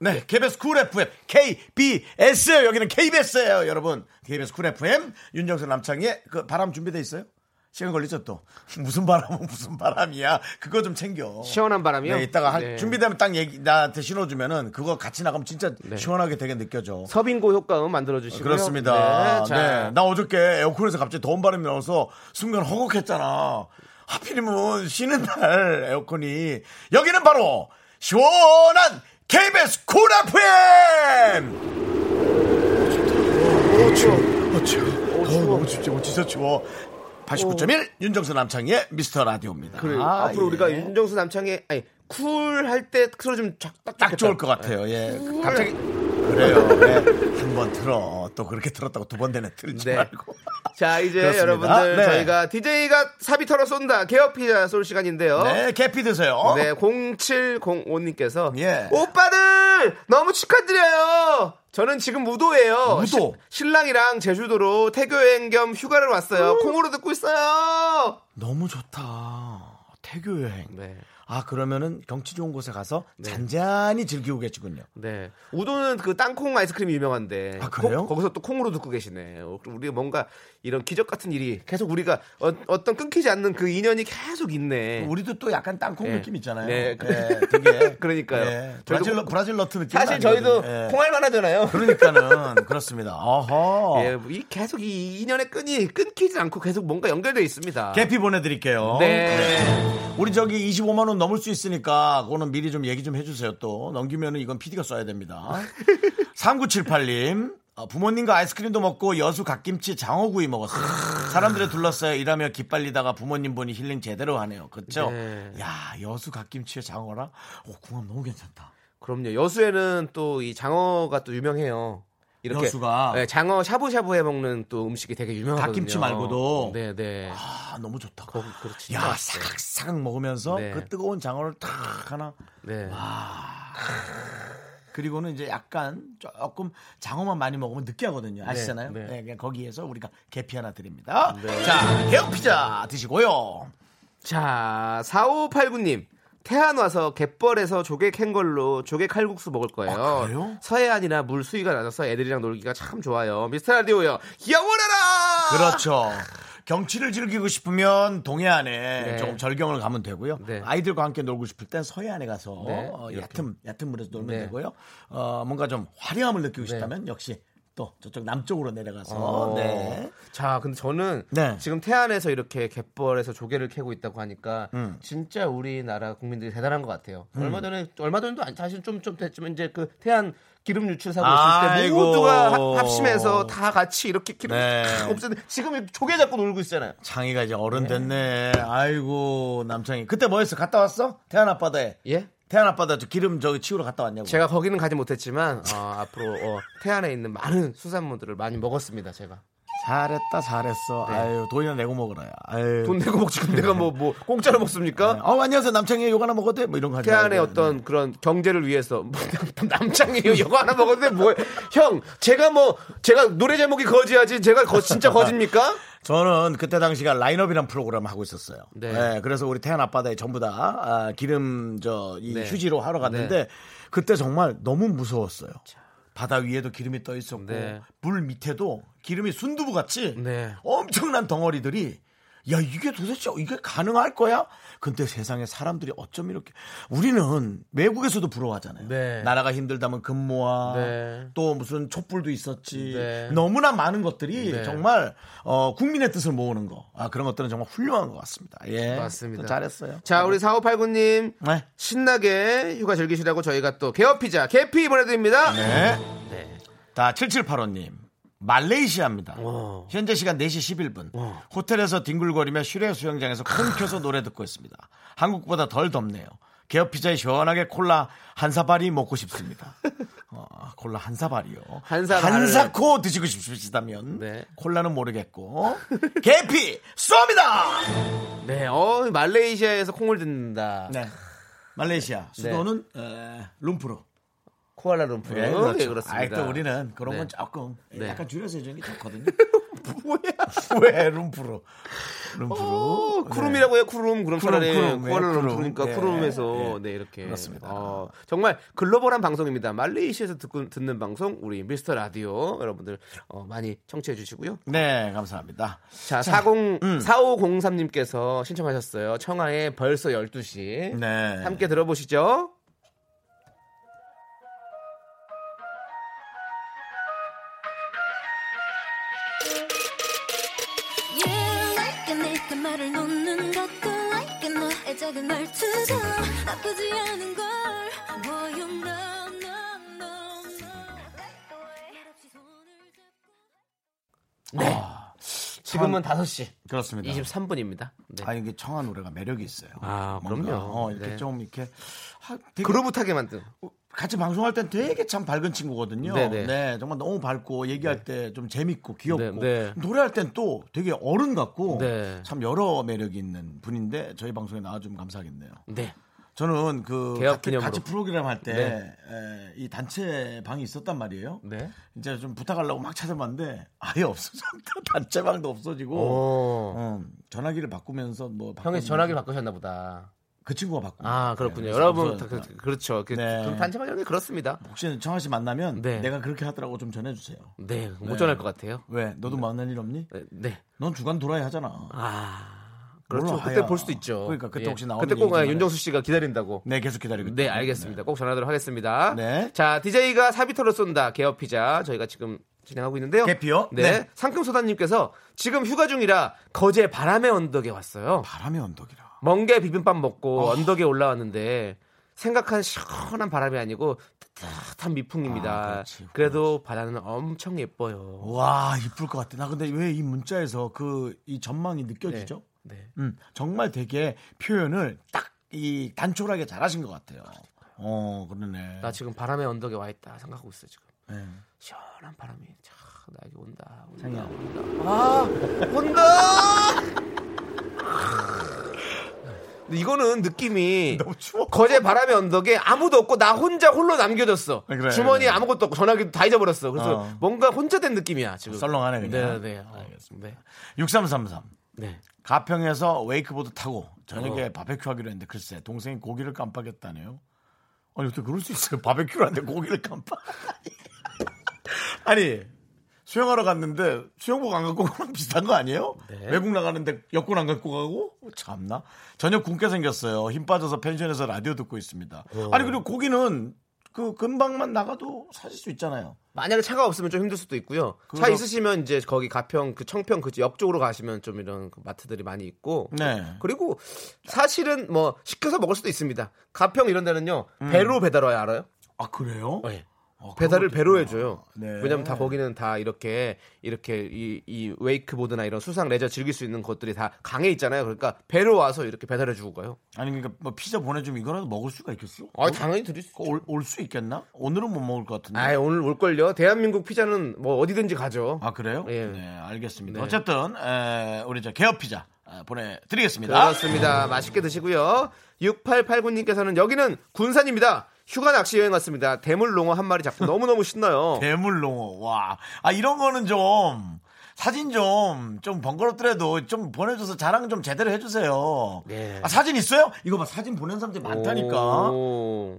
Speaker 1: 네, KBS Cool FM, KBS예요. 여기는 KBS예요, 여러분. KBS Cool FM, 윤정수 남창희의 그 바람 준비돼 있어요? 시간 걸리죠 또. *laughs* 무슨 바람은 무슨 바람이야. 그거 좀 챙겨.
Speaker 2: 시원한 바람이요?
Speaker 1: 네, 이따가 한-
Speaker 2: 네.
Speaker 1: 준비되면 딱 얘기 나한테 신호 주면은 그거 같이 나가면 진짜 시원하게 되게 느껴져.
Speaker 2: 서빙고 효과음 만들어 주시고요.
Speaker 1: 그렇습니다.
Speaker 2: 네,
Speaker 1: 네,
Speaker 2: 자,
Speaker 1: 나 어저께 에어컨에서 갑자기 더운 바람이 나와서 순간 허걱했잖아. 하필이면 쉬는 날 에어컨이 여기는 바로 시원한 KBS Cool FM. 어, 추워. 어, 추워. 어, 너무 춥지. 어, 진짜 추워. 89.1 윤정수 남창희의 미스터 라디오입니다.
Speaker 2: 그래,
Speaker 1: 아,
Speaker 2: 앞으로
Speaker 1: 예.
Speaker 2: 우리가 윤정수 남창희의 아니 Cool 할때 소리 좀딱
Speaker 1: 딱 좋을 것 같아요. 예. 갑자기 그래요. 예. 한번 틀어. 또 그렇게 틀었다고 두번 내내 틀지
Speaker 2: 네.
Speaker 1: 말고.
Speaker 2: 자 이제
Speaker 1: 그렇습니다.
Speaker 2: 여러분들
Speaker 1: 네.
Speaker 2: 저희가 DJ가 사비 털어 쏜다 개업 피자 쏠 시간인데요.
Speaker 1: 네, 개피 드세요.
Speaker 2: 네, 0705님께서
Speaker 1: 예.
Speaker 2: 오빠들 너무 축하드려요. 저는 지금 무도예요.
Speaker 1: 무도?
Speaker 2: 시- 신랑이랑 제주도로 태교 여행 겸 휴가를 왔어요. 콩으로 듣고 있어요.
Speaker 1: 너무 좋다. 태교 여행.
Speaker 2: 네.
Speaker 1: 아, 그러면은 경치 좋은 곳에 가서 잔잔히 즐기고 계시군요.
Speaker 2: 네. 우도는 그 땅콩 아이스크림이 유명한데.
Speaker 1: 아, 그래요?
Speaker 2: 거, 기서 또 콩으로 듣고 계시네. 어, 우리 뭔가 이런 기적 같은 일이 계속 우리가 어, 떤 끊기지 않는 그 인연이 계속 있네.
Speaker 1: 우리도 또 약간 땅콩
Speaker 2: 네.
Speaker 1: 느낌 있잖아요.
Speaker 2: 네.
Speaker 1: 예, 되게. *laughs*
Speaker 2: 그러니까요.
Speaker 1: 예,
Speaker 2: 저희도
Speaker 1: 브라질,
Speaker 2: 뭐-
Speaker 1: 브라질 너트 느낌.
Speaker 2: 사실 저희도 콩알만 하잖아요.
Speaker 1: 그러니까는 그렇습니다. 어허. *laughs*
Speaker 2: 예, 뭐이 계속 이 인연의 끈이 끊기지 않고 계속 뭔가 연결되어 있습니다.
Speaker 1: 개피 보내드릴게요.
Speaker 2: 네.
Speaker 1: 우리 저기 25만 원 넘을 수 있으니까 그거는 미리 좀 얘기 좀 해주세요. 또 넘기면은 이건 PD가 써야 됩니다. *laughs* 3978님. 어, 부모님과 아이스크림도 먹고 여수 갓김치 장어구이 먹었어요. 사람들에 둘러싸여 일하며 기빨리다가 부모님 보니 힐링 제대로 하네요. 그렇죠?
Speaker 2: 네.
Speaker 1: 야 여수 갓김치에 장어라? 오 궁합 너무 괜찮다.
Speaker 2: 그럼요. 여수에는 또 이 장어가 또 유명해요. 이렇게
Speaker 1: 여수가?
Speaker 2: 네, 장어 샤브샤브 해 먹는 또 음식이 되게 유명하거든요.
Speaker 1: 갓김치 말고도?
Speaker 2: 네, 네.
Speaker 1: 아 너무 좋다.
Speaker 2: 거기 그렇지.
Speaker 1: 야 사각사각 먹으면서
Speaker 2: 네.
Speaker 1: 그 뜨거운 장어를 탁 하나
Speaker 2: 네.
Speaker 1: 그 그리고는 이제 약간 조금 장어만 많이 먹으면 느끼하거든요. 아시잖아요?
Speaker 2: 네,
Speaker 1: 네,
Speaker 2: 네.
Speaker 1: 그냥 거기에서 우리가 계피 하나 드립니다. 자, 개업 피자 드시고요.
Speaker 2: 자, 4589님. 태안 와서 갯벌에서 조개 캔 걸로 조개 칼국수 먹을 거예요.
Speaker 1: 아, 그래요?
Speaker 2: 서해안이나 물 수위가 낮아서 애들이랑 놀기가 참 좋아요. 미스터 라디오요. 영원하라!
Speaker 1: 그렇죠. 경치를 즐기고 싶으면 동해안에
Speaker 2: 네.
Speaker 1: 조금 절경을 가면 되고요.
Speaker 2: 네.
Speaker 1: 아이들과 함께 놀고 싶을 땐 서해안에 가서
Speaker 2: 네,
Speaker 1: 어. 얕은 얕은 물에서 놀면
Speaker 2: 네.
Speaker 1: 되고요. 어, 뭔가 좀 화려함을 느끼고 싶다면 역시 또 저쪽 남쪽으로 내려가서
Speaker 2: 어.
Speaker 1: 네.
Speaker 2: 자, 근데 저는
Speaker 1: 네.
Speaker 2: 지금 태안에서 이렇게 갯벌에서 조개를 캐고 있다고 하니까
Speaker 1: 음.
Speaker 2: 진짜 우리나라 국민들이 대단한 것 같아요. 얼마 전에 얼마 전도 아니, 사실 좀 좀 됐지만 이제 그 태안 기름 유출 사고 있을 때. 모두가 합- 합심해서 다 같이 이렇게 기름
Speaker 1: 네.
Speaker 2: 다 없애는데 지금 조개 잡고 놀고 있잖아요.
Speaker 1: 창이가 이제 어른 됐네. 아이고 남창이. 그때 뭐 했어? 갔다 왔어? 태안 앞바다에.
Speaker 2: 예?
Speaker 1: 태안 앞바다 저 기름 저기 치우러 갔다 왔냐고.
Speaker 2: 제가 거기는 가지 못했지만 어, 앞으로 어, 태안에 있는 많은 수산물들을 많이 먹었습니다. 제가
Speaker 1: 잘했다 잘했어.
Speaker 2: 네.
Speaker 1: 아유 돈이나 내고 먹어라. 아유.
Speaker 2: 돈 내고 먹지 그럼 내가 뭐뭐 공짜로 먹습니까?
Speaker 1: 어 안녕하세요 남창이 요거 하나 먹어도 돼? 뭐 이런 거 하지
Speaker 2: 태안의. 어떤 그런 경제를 위해서 *laughs* 뭐 남창이에요. 이거 하나 먹었는데 뭐형 제가 뭐 제가 노래 제목이 거지하지 제가 거, 진짜 거짓니까?
Speaker 1: 저는 그때 당시가 라인업이란 프로그램 을 하고 있었어요.
Speaker 2: 네.
Speaker 1: 네, 그래서 우리 태안 앞바다에 전부 다 아, 기름 저이
Speaker 2: 네.
Speaker 1: 휴지로 하러 갔는데 그때 정말 너무 무서웠어요. 바다 위에도 기름이 떠 있었고
Speaker 2: 네.
Speaker 1: 물 밑에도 기름이 순두부 같이
Speaker 2: 네.
Speaker 1: 엄청난 덩어리들이 야 이게 도대체 이게 가능할 거야? 근데 세상에 사람들이 어쩜 이렇게 우리는 외국에서도 부러워하잖아요.
Speaker 2: 네.
Speaker 1: 나라가 힘들다면 금모아
Speaker 2: 네.
Speaker 1: 또 무슨 촛불도 있었지.
Speaker 2: 네.
Speaker 1: 너무나 많은 것들이
Speaker 2: 네.
Speaker 1: 정말 어, 국민의 뜻을 모으는 거. 아, 그런 것들은 정말 훌륭한 것 같습니다. 예.
Speaker 2: 맞습니다.
Speaker 1: 잘했어요.
Speaker 2: 자 우리 4589님
Speaker 1: 네.
Speaker 2: 신나게 휴가 즐기시라고 저희가 또 개업 피자 개피 보내드립니다.
Speaker 1: 네.
Speaker 2: 네.
Speaker 1: 자, 7785님. 말레이시아입니다.
Speaker 2: 오.
Speaker 1: 현재 시간 4시 11분.
Speaker 2: 어.
Speaker 1: 호텔에서 뒹굴거리며 슈레 수영장에서 큰 켜서 노래 듣고 있습니다. 한국보다 덜 덥네요. 개업 피자에 시원하게 콜라 한 사발이 먹고 싶습니다. *laughs* 어, 콜라 한 사발이요.
Speaker 2: 한 사발을-
Speaker 1: 한사코 드시고 싶으시다면
Speaker 2: 네.
Speaker 1: 콜라는 모르겠고 개피 쏩니다.
Speaker 2: 네, 어 말레이시아에서 콩을 듣는다.
Speaker 1: 네. 말레이시아 수도는 에, 룸푸르.
Speaker 2: 쿠알라룸푸르.
Speaker 1: 네,
Speaker 2: 네,
Speaker 1: 그렇죠.
Speaker 2: 그렇습니다.
Speaker 1: 아이, 또 우리는 그런
Speaker 2: 네.
Speaker 1: 건 조금
Speaker 2: 네.
Speaker 1: 약간 줄여서 해주는 게 좋거든요. *laughs* *laughs* 왜 룸푸르? 룸푸르.
Speaker 2: 어, 쿠룸이라고 해요, 쿠룸. 그럼
Speaker 1: 쿠룸,
Speaker 2: 차라리
Speaker 1: 쿠룸, 예,
Speaker 2: 쿠알라룸푸르니까
Speaker 1: 쿠룸. 예,
Speaker 2: 쿠룸에서
Speaker 1: 예.
Speaker 2: 네 이렇게
Speaker 1: 그렇습니다.
Speaker 2: 어, 정말 글로벌한 방송입니다. 말레이시아에서 듣고, 듣는 방송 우리 미스터 라디오 여러분들 어, 많이 청취해 주시고요.
Speaker 1: 네, 감사합니다.
Speaker 2: 자, 40
Speaker 1: 음.
Speaker 2: 4503님께서 신청하셨어요. 청하의 벌써 12시.
Speaker 1: 네.
Speaker 2: 함께 들어보시죠.
Speaker 6: 네.
Speaker 2: 지금은 5시
Speaker 1: 그렇습니다.
Speaker 2: 23분입니다. 네.
Speaker 1: 아 이게 청아 노래가 매력이 있어요.
Speaker 2: 아,
Speaker 1: 뭔가,
Speaker 2: 그럼요.
Speaker 1: 어, 이렇게
Speaker 2: 네.
Speaker 1: 좀 이렇게 하, 되게
Speaker 2: 그루브타게 만든.
Speaker 1: 같이 방송할 땐 되게 참 밝은 친구거든요.
Speaker 2: 네네.
Speaker 1: 네, 정말 너무 밝고 얘기할 때 좀 재밌고 귀엽고
Speaker 2: 네, 네.
Speaker 1: 노래할 땐 또 되게 어른 같고
Speaker 2: 네.
Speaker 1: 참 여러 매력이 있는 분인데 저희 방송에 나와주면 감사하겠네요.
Speaker 2: 네.
Speaker 1: 저는 그
Speaker 2: 개업
Speaker 1: 같이. 같이 프로그램 할때
Speaker 2: 네.
Speaker 1: 이 단체 방이 있었단 말이에요.
Speaker 2: 네.
Speaker 1: 이제 좀 부탁하려고 막 찾아봤는데 아예 없어졌다. *laughs* 단체 방도 없어지고
Speaker 2: 오.
Speaker 1: 어, 전화기를 바꾸면서 뭐
Speaker 2: 형이 전화기를 바꾸셨나 보다.
Speaker 1: 그 친구가 바꾼
Speaker 2: 아. 그렇군요.
Speaker 1: 그래서
Speaker 2: 여러분.
Speaker 1: 다
Speaker 2: 그, 그렇죠. 그,
Speaker 1: 네.
Speaker 2: 그럼 단체방 형이 그렇습니다.
Speaker 1: 혹시 청아 씨 만나면
Speaker 2: 네.
Speaker 1: 내가 그렇게 하더라고 좀 전해주세요.
Speaker 2: 네, 못
Speaker 1: 네.
Speaker 2: 전할 것 같아요.
Speaker 1: 왜? 너도 만난 일 없니?
Speaker 2: 네, 네.
Speaker 1: 넌 주간 돌아야 하잖아.
Speaker 2: 아, 그렇죠.
Speaker 1: 몰라,
Speaker 2: 그때. 볼 수도 있죠.
Speaker 1: 그러니까 그때
Speaker 2: 예.
Speaker 1: 혹시 나오는
Speaker 2: 그때 꼭 윤정수 씨가 기다린다고.
Speaker 1: 네, 계속 기다리고.
Speaker 2: 네. 알겠습니다. 꼭 전화드리도록 하겠습니다.
Speaker 1: 네.
Speaker 2: 자, DJ가 사비터로 쏜다. 개업 피자. 저희가 지금 진행하고 있는데요.
Speaker 1: 개피요?
Speaker 2: 네.
Speaker 1: 네.
Speaker 2: 상큼소다님께서 지금 휴가 중이라 거제 바람의 언덕에 왔어요.
Speaker 1: 바람의 언덕이라.
Speaker 2: 멍게 비빔밥 먹고
Speaker 1: 어.
Speaker 2: 언덕에 올라왔는데 생각한 시원한 바람이 아니고 따뜻한 미풍입니다.
Speaker 1: 아, 그렇지,
Speaker 2: 그래도 바다는 엄청 예뻐요.
Speaker 1: 와, 이쁠 것 같아. 나 근데 왜 이 문자에서 그 이 전망이 느껴지죠?
Speaker 2: 네.
Speaker 1: 음, 정말 되게 표현을 딱 이 단촐하게 잘하신 것 같아요. 어, 그러네.
Speaker 2: 나 지금 바람의 언덕에 와 있다 생각하고 있어 지금.
Speaker 1: 네.
Speaker 2: 시원한 바람이 차 나에게 온다. 온다.
Speaker 1: 창희야.
Speaker 2: 온다. 아, 온다. 이거는 느낌이
Speaker 1: 너무 추워.
Speaker 2: 거제 바람의 언덕에 아무도 없고 나 혼자 홀로 남겨졌어.
Speaker 1: 그래,
Speaker 2: 주머니에
Speaker 1: 그래.
Speaker 2: 아무것도 없고 전화기도 다 잊어버렸어. 그래서
Speaker 1: 어.
Speaker 2: 뭔가 혼자 된 느낌이야 지금.
Speaker 1: 썰렁하네 그냥.
Speaker 2: 네, 네. 알겠습니다. 네.
Speaker 1: 6333.
Speaker 2: 네.
Speaker 1: 가평에서 웨이크보드 타고 저녁에 바베큐 하기로 했는데 글쎄 동생이 고기를 깜빡했다네요. 아니 어떻게 그럴 수 있어요? 바베큐를 하는데 고기를 깜빡. 아니 수영하러 갔는데 수영복 안 갖고 가면 비슷한 거 아니에요? 외국 나가는데 여권 안 갖고 가고 참나 저녁 굶게 생겼어요. 힘 빠져서 펜션에서 라디오 듣고 있습니다. 아니 그리고 고기는 그 근방만 나가도 사실 수 있잖아요.
Speaker 2: 만약에 차가 없으면 좀 힘들 수도 있고요. 차
Speaker 1: 그럼-
Speaker 2: 있으시면 이제 거기 가평 그 청평 그역 쪽으로 가시면 좀 이런 그 마트들이 많이 있고.
Speaker 1: 네.
Speaker 2: 그리고 사실은 뭐 시켜서 먹을 수도 있습니다. 가평 이런 데는요
Speaker 1: 음.
Speaker 2: 배로 배달 와요 알아요?
Speaker 1: 아 그래요?
Speaker 2: 네.
Speaker 1: 어,
Speaker 2: 배달을 배로 해줘요.
Speaker 1: 네.
Speaker 2: 왜냐면 다 거기는 다 이렇게 이렇게 이, 이 웨이크보드나 이런 수상 레저 즐길 수 있는 것들이 다 강에 있잖아요. 그러니까 배로 와서 이렇게 배달해 주고 가요.
Speaker 1: 아니 그러니까 뭐 피자 보내주면 이거라도 먹을 수가 있겠어?
Speaker 2: 아 당연히 드릴 수.
Speaker 1: 올 수 있겠나? 오늘은 못 먹을 것 같은데.
Speaker 2: 아 오늘 올 걸요. 대한민국 피자는 뭐 어디든지 가죠.
Speaker 1: 아 그래요?
Speaker 2: 예.
Speaker 1: 네, 알겠습니다.
Speaker 2: 네.
Speaker 1: 어쨌든 에, 우리 저 개업 피자 아, 보내드리겠습니다.
Speaker 2: 그렇습니다. 맛있게 드시고요. 6889님께서는 여기는 군산입니다. 휴가 낚시 여행 왔습니다. 대물롱어 한 마리 잡고 너무너무 신나요. *laughs*
Speaker 1: 대물롱어. 와, 아 이런 거는 좀 사진 좀 좀 번거롭더라도 좀 보내줘서 자랑 좀 제대로 해주세요.
Speaker 2: 네.
Speaker 1: 아, 사진 있어요? 이거 봐 사진 보낸 사람들 이 많다니까.
Speaker 2: 오,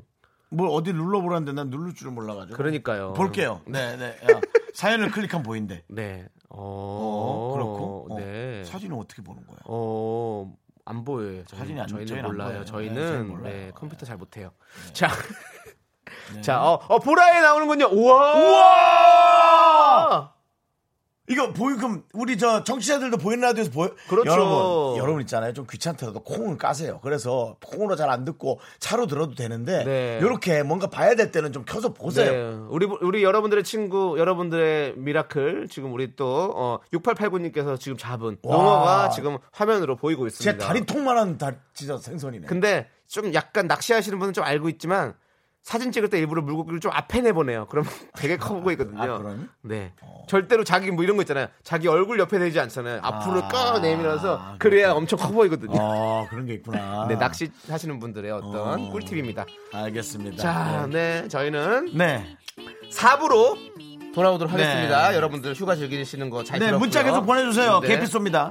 Speaker 1: 뭘 어디 눌러보라는데 난 누를 줄을 몰라가지고.
Speaker 2: 그러니까요.
Speaker 1: 볼게요. 네, 네. 야, *laughs* 사연을 클릭하면 보인대.
Speaker 2: 네. 어,
Speaker 1: 어, 그렇고. 어,
Speaker 2: 네.
Speaker 1: 사진은 어떻게 보는 거야?
Speaker 2: 어, 안 보여요. 저희,
Speaker 1: 사진이 안-
Speaker 2: 저희는
Speaker 1: 저희는 안
Speaker 2: 몰라요.
Speaker 1: 보여요. 네,
Speaker 2: 저희는
Speaker 1: 저희는
Speaker 2: 네,
Speaker 1: 몰라요. 네.
Speaker 2: 컴퓨터 잘 못해요. 자, *laughs* 자, 어, 어, 보라에 나오는군요. 우와!
Speaker 1: 우와! 이거 보이 그럼 우리 저 청취자들도 보이는 라디오에서 보여.
Speaker 2: 그렇죠.
Speaker 1: 여러분, 여러분 있잖아요. 좀 귀찮더라도 콩을 까세요. 그래서 콩으로 잘 안 듣고 차로 들어도 되는데
Speaker 2: 네.
Speaker 1: 이렇게 뭔가 봐야 될 때는 좀 켜서 보세요.
Speaker 2: 네. 우리 우리 여러분들의 친구, 여러분들의 miracle 지금 우리 또 어, 6889님께서 지금 잡은
Speaker 1: 와.
Speaker 2: 농어가 지금 화면으로 보이고
Speaker 1: 제
Speaker 2: 있습니다.
Speaker 1: 다리 통만한 다 진짜 생선이네.
Speaker 2: 근데 좀 약간 낚시하시는 분은 좀 알고 있지만 사진 찍을 때 일부러 물고기를 좀 앞에 내보내요. 그럼 *laughs* 되게 커 보이거든요.
Speaker 1: 아?
Speaker 2: 네. 절대로 자기 뭐 이런 거 있잖아요. 자기 얼굴 옆에 대지 않잖아요. 앞으로
Speaker 1: 아,
Speaker 2: 꺼내밀어서 그래야 엄청 커 보이거든요.
Speaker 1: 어, 그런 게 있구나. *laughs*
Speaker 2: 네, 낚시 하시는 분들의 어떤
Speaker 1: 어.
Speaker 2: 꿀팁입니다.
Speaker 1: 알겠습니다.
Speaker 2: 자, 네, 저희는
Speaker 1: 네.
Speaker 2: 4부로 돌아오도록
Speaker 1: 네.
Speaker 2: 하겠습니다. 여러분들 휴가 즐기시는 거잘
Speaker 1: 네,
Speaker 2: 들었고요.
Speaker 1: 문자 계속 보내 주세요.
Speaker 2: 네.
Speaker 1: 개피 쏩니다.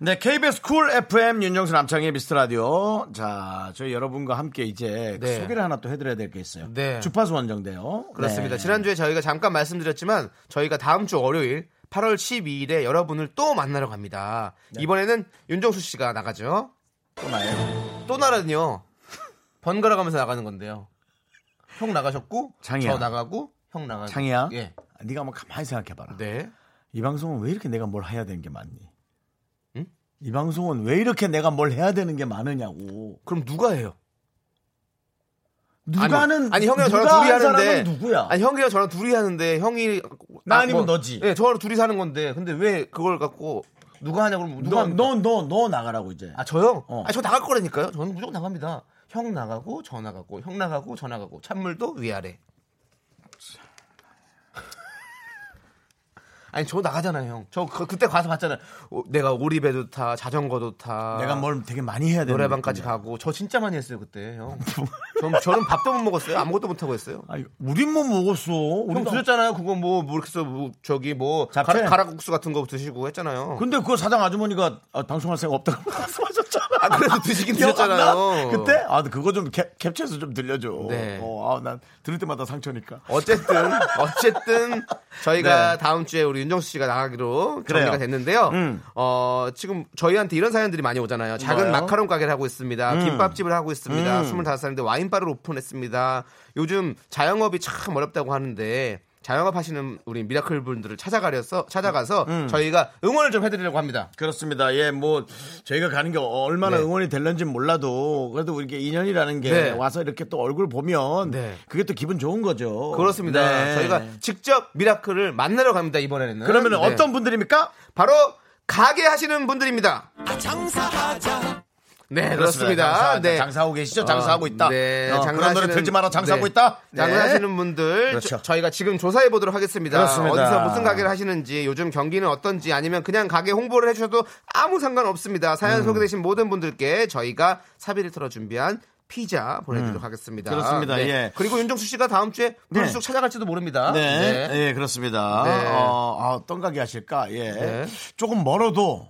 Speaker 1: 네, KBS Cool FM 윤정수 남창희의 미스터 라디오. 자, 저희 여러분과 함께 이제
Speaker 2: 네.
Speaker 1: 소개를 하나 또 해드려야 될 게 있어요.
Speaker 2: 네.
Speaker 1: 주파수 원정대요.
Speaker 2: 그렇습니다.
Speaker 1: 네.
Speaker 2: 지난주에 저희가 잠깐 말씀드렸지만 저희가 다음 주 월요일 8월 12일에 여러분을 또 만나러 갑니다.
Speaker 1: 네.
Speaker 2: 이번에는 윤정수 씨가 나가죠.
Speaker 1: 또 나요.
Speaker 2: 또 나라는요. 번갈아 가면서 나가는 건데요. 형 나가셨고
Speaker 1: 창희야.
Speaker 2: 저 나가고 형 나가고
Speaker 1: 창희야.
Speaker 2: 예.
Speaker 1: 네가 한번 가만히 생각해봐라.
Speaker 2: 네.
Speaker 1: 이 방송은 왜 이렇게 내가 뭘 해야 되는 게 많니?
Speaker 2: 응?
Speaker 1: 이 방송은 왜 이렇게 내가 뭘 해야 되는 게 많으냐고.
Speaker 2: 그럼 누가 해요?
Speaker 1: 누가는
Speaker 2: 아니, 아니 형이랑 저랑 둘이
Speaker 1: 한
Speaker 2: 하는데
Speaker 1: 누구야?
Speaker 2: 아니 형이랑 저랑 둘이 하는데 형이
Speaker 1: 나
Speaker 2: 아,
Speaker 1: 아니면 너지.
Speaker 2: 네, 저랑 둘이 사는 건데 근데 왜 그걸 갖고 누가 하냐고 그러면 누가?
Speaker 1: 너너너 너 나가라고 이제.
Speaker 2: 아 저요?
Speaker 1: 어.
Speaker 2: 아저 나갈 거라니까요. 저는 무조건 나갑니다. 형 나가고 저 나가고 형 나가고 저 나가고 찬물도 위아래. 아니 저 나가잖아요 형. 저 그, 그때 가서 봤잖아요. 어, 내가 오리배도 타, 자전거도 타.
Speaker 1: 내가 뭘 되게 많이 해야 되는
Speaker 2: 노래방까지
Speaker 1: 느낌이야.
Speaker 2: 가고 저 진짜 많이 했어요 그때 형. *laughs* 전, 저는 밥도 못 먹었어요. 아무것도 못 하고 했어요.
Speaker 1: 아니, 우린 뭐 먹었어.
Speaker 2: 형 드셨잖아요. 그거 뭐, 뭐, 이렇게 해서 뭐, 저기 뭐,
Speaker 1: 잡채?
Speaker 2: 가라, 가락국수 같은 거 드시고 했잖아요.
Speaker 1: 근데 그 사장 아주머니가 아, 방송할 생각 없다고 *laughs* 말씀하셨잖아.
Speaker 2: 아, 그래도 드시긴? 드셨잖아요.
Speaker 1: 그때? 아, 그거 좀 캡, 캡처해서 좀 들려줘.
Speaker 2: 네.
Speaker 1: 어, 아, 난 들을 때마다 상처니까.
Speaker 2: 어쨌든 *laughs* 어쨌든 저희가
Speaker 1: 네.
Speaker 2: 다음 주에 우리 윤정수 씨가 나가기로
Speaker 1: 그래요.
Speaker 2: 정리가 됐는데요.
Speaker 1: 음.
Speaker 2: 어 지금 저희한테 이런 사연들이 많이 오잖아요. 작은
Speaker 1: 뭐요?
Speaker 2: 마카롱 가게를 하고 있습니다. 김밥집을 하고 있습니다.
Speaker 1: 음.
Speaker 2: 25살인데 와인바를 오픈했습니다. 요즘 자영업이 참 어렵다고 하는데 자영업 하시는 우리 miracle 분들을 찾아가려서 찾아가서
Speaker 1: 음.
Speaker 2: 저희가 응원을 좀 해드리려고 합니다.
Speaker 1: 그렇습니다. 예, 뭐 저희가 가는 게 얼마나
Speaker 2: 네.
Speaker 1: 응원이 될는지 몰라도 그래도 이렇게 인연이라는 게
Speaker 2: 네.
Speaker 1: 와서 이렇게 또 얼굴 보면
Speaker 2: 네.
Speaker 1: 그게 또 기분 좋은 거죠.
Speaker 2: 그렇습니다.
Speaker 1: 네.
Speaker 2: 저희가 직접 miracle을 만나러 갑니다 이번에는.
Speaker 1: 그러면
Speaker 2: 네.
Speaker 1: 어떤 분들입니까?
Speaker 2: 바로 가게 하시는 분들입니다. 네, 그렇습니다.
Speaker 1: 장사,
Speaker 2: 네.
Speaker 1: 장사하고 계시죠? 장사하고 있다.
Speaker 2: 네,
Speaker 1: 어, 그런 노래 들지 마라. 장사하고
Speaker 2: 네.
Speaker 1: 있다. 네.
Speaker 2: 장사하시는 분들
Speaker 1: 그렇죠.
Speaker 2: 저, 희가 지금 조사해 보도록 하겠습니다.
Speaker 1: 그렇습니다.
Speaker 2: 어디서 무슨 가게를 하시는지 요즘 경기는 어떤지 아니면 그냥 가게 홍보를 해주셔도 아무 상관 없습니다. 사연
Speaker 1: 음.
Speaker 2: 소개되신 모든 분들께 저희가 사비를 털어 준비한 피자 보내드리도록 하겠습니다.
Speaker 1: 음. 그렇습니다.
Speaker 2: 네.
Speaker 1: 예.
Speaker 2: 그리고 윤정수 씨가 다음 주에 불쑥 찾아갈지도 모릅니다.
Speaker 1: 네, 예, 그렇습니다.
Speaker 2: 네.
Speaker 1: 어, 아, 어떤 가게 하실까? 예.
Speaker 2: 네.
Speaker 1: 조금 멀어도